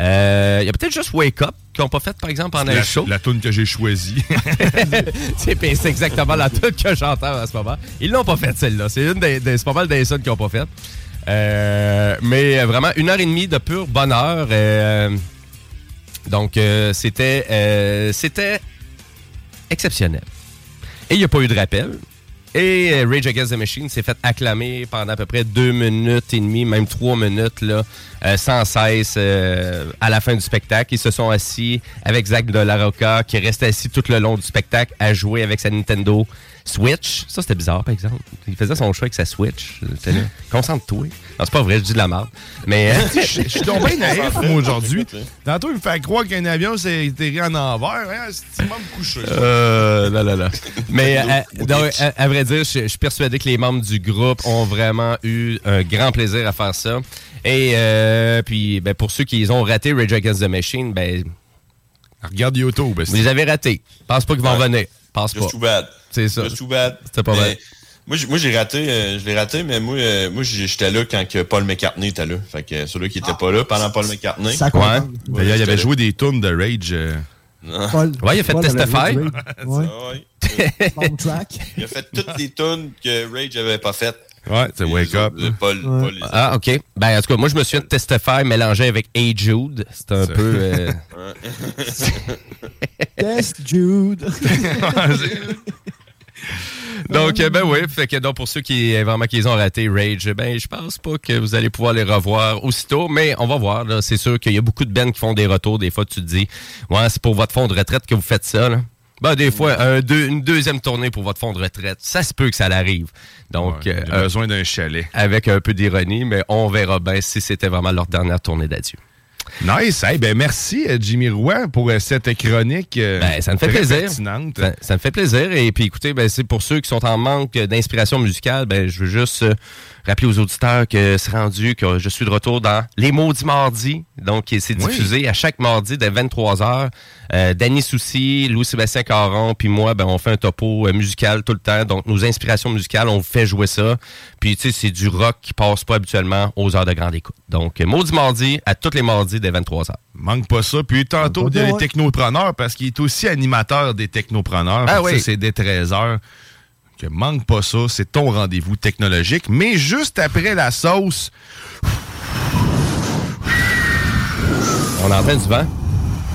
T: Euh, Il y a peut-être juste Wake Up qu'ils n'ont pas fait, par exemple, pendant
F: la,
T: show.
F: la toune que j'ai choisie.
T: c'est exactement la tune que j'entends en ce moment. Ils l'ont pas faite, celle-là. C'est une des, des- pas mal des qu'ils n'ont pas faites. Euh, mais vraiment, une heure et demie de pur bonheur. euh, donc, c'était c'était exceptionnel. Et il n'y a pas eu de rappel. Et euh, Rage Against the Machine s'est fait acclamer pendant à peu près deux minutes et demie, même trois minutes, euh, sans cesse euh, à la fin du spectacle. Ils se sont assis avec Zach de la Rocca, qui restait assis tout le long du spectacle à jouer avec sa Nintendo Switch. Ça, c'était bizarre, par exemple. Il faisait son choix avec sa Switch. Concentre-toi. Non, c'est pas vrai, je dis de la merde. Mais. euh,
F: Je je suis tombé naïf, moi, aujourd'hui. Tantôt, il me fait croire qu'un avion s'est atterri en envers. Hein, c'est me coucher.
T: Euh, là, là, là. Mais à, donc, à- à vrai dire, je, je suis persuadé que les membres du groupe ont vraiment eu un grand plaisir à faire ça. Et euh, puis, ben, pour ceux qui ont raté Rage Against the Machine, ben,
F: regarde YouTube.
T: Vous les avez ratés. Pense pas qu'ils vont
H: Ouais.
T: revenir. Pense pas.
H: Just too bad.
T: C'est ça.
H: Just too bad.
T: C'était pas mal.
H: Moi, j'ai- moi, j'ai raté, euh, je l'ai raté, mais moi, euh, moi j'étais là quand que Paul McCartney était là. Fait que celui qui était pas là pendant Paul McCartney.
F: Ça. Ouais. D'ailleurs, il avait joué des tunes de Rage. euh.
H: Paul-
T: Ouais, il a fait Testify.
H: Ouais.
S: Soundtrack.
H: Il a fait toutes les tunes que Rage avait pas faites.
F: Ouais, c'est Wake Up.
H: Paul, Paul les-
T: Ah, OK. Ben, en tout cas, moi, je me souviens de Testify mélangé avec Hey Jude. C'est un peu... euh,
S: Test Jude.
T: Donc, euh, ben oui, fait que donc pour ceux qui vraiment qui les ont raté Rage, ben je pense pas que vous allez pouvoir les revoir aussitôt, mais on va voir. C'est sûr qu'il y a beaucoup de bands qui font des retours. Des fois, tu te dis, ouais, c'est pour votre fonds de retraite que vous faites ça. Là. Ben, des fois, un, deux- une deuxième tournée pour votre fonds de retraite, ça se peut que ça l'arrive. Donc,
F: Ouais,
T: euh,
F: besoin d'un chalet.
T: Avec un peu d'ironie, mais on verra bien si c'était vraiment leur dernière tournée d'adieu.
F: Nice. Hey, ben merci, euh, Jimmy Roy, pour euh, cette chronique. euh,
T: Ben, ça me fait plaisir. Ça, ça me fait plaisir. Et puis, écoutez, ben, c'est pour ceux qui sont en manque d'inspiration musicale, ben, je veux juste euh, rappeler aux auditeurs que c'est rendu que je suis de retour dans Les Maudits Mardis. Donc, c'est diffusé à chaque mardi dès 23h. Euh, Danny Soucy, Louis-Sébastien Caron, puis moi, ben, on fait un topo musical tout le temps. Donc, nos inspirations musicales, on fait jouer ça. Puis, tu sais, c'est du rock qui passe pas habituellement aux heures de grande écoute. Donc, Maudits Mardi, à tous les mardis dès 23h.
F: Manque pas ça. Puis tantôt,
T: Pas
F: des
T: bien, ouais.
F: technopreneurs, parce qu'il est aussi animateur des technopreneurs.
T: Ah oui.
F: Ça, c'est dès 13h. Que manque pas ça, c'est ton rendez-vous technologique. Mais juste après la sauce,
T: On entend du vent?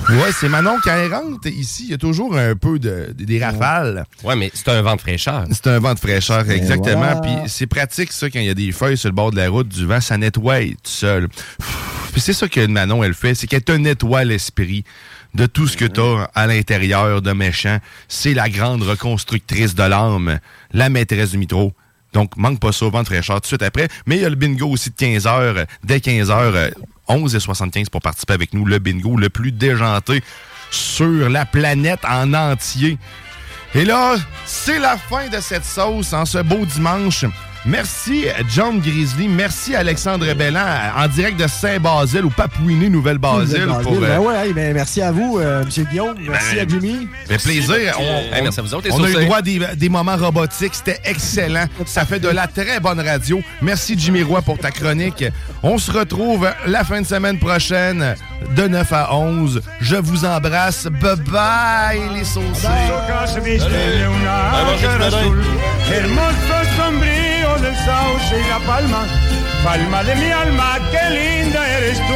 F: Oui, c'est Manon quand elle rentre ici, il y a toujours un peu de, des rafales.
T: Oui, mais c'est un vent de fraîcheur.
F: C'est un vent de fraîcheur,
T: ben
F: exactement.
T: Voilà.
F: Puis c'est pratique, ça, quand il y a des feuilles sur le bord de la route, du vent, ça nettoie tout seul. Puis c'est ça que Manon, elle fait, c'est qu'elle te nettoie l'esprit de tout ce que tu à l'intérieur de méchant. C'est la grande reconstructrice de l'âme, la maîtresse du métro. Donc, manque pas ça au vent de fraîcheur tout de suite après. Mais il y a le bingo aussi de 15h, dès 15h, 11,75 pour participer avec nous. Le bingo le plus déjanté sur la planète en entier. Et là, c'est la fin de cette sauce en ce beau dimanche. Merci John Grizzly, merci Alexandre Bellan en direct de Saint-Basile ou Papouinie, Nouvelle-Basile. pour,
S: Ben
F: euh,
S: ouais, hey, ben merci à vous, euh, M. Guillaume. Merci à Jimmy.
F: fait plaisir. On,
T: Hey, merci à vous autres,
F: on a eu droit à des, des moments robotiques. C'était excellent. Ça fait de la très bonne radio. Merci, Jimmy Roy, pour ta chronique. On se retrouve la fin de semaine prochaine de 9 à 11. Je vous embrasse. Bye-bye, les saucés.
X: Sombrío del sauce y la palma, palma de mi alma, qué linda eres tú.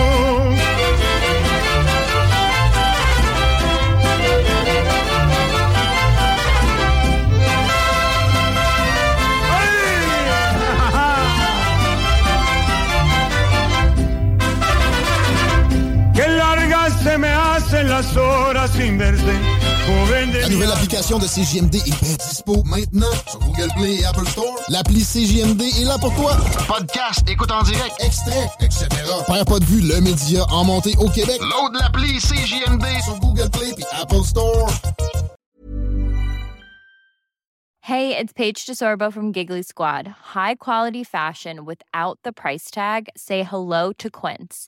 X: Qué largas se me hacen las horas sin verte,
O: La nouvelle application de CJMD est bien dispo maintenant sur Google Play et Apple Store. L'appli CJMD est là pour toi. Podcast, écoute en direct, extrait, etc. Perds pas de vue, le média en montée au Québec. Load l'appli CJMD sur Google Play et Apple Store.
Y: Hey, it's Paige DeSorbo from Giggly Squad. High quality fashion without the price tag. Say hello to Quince.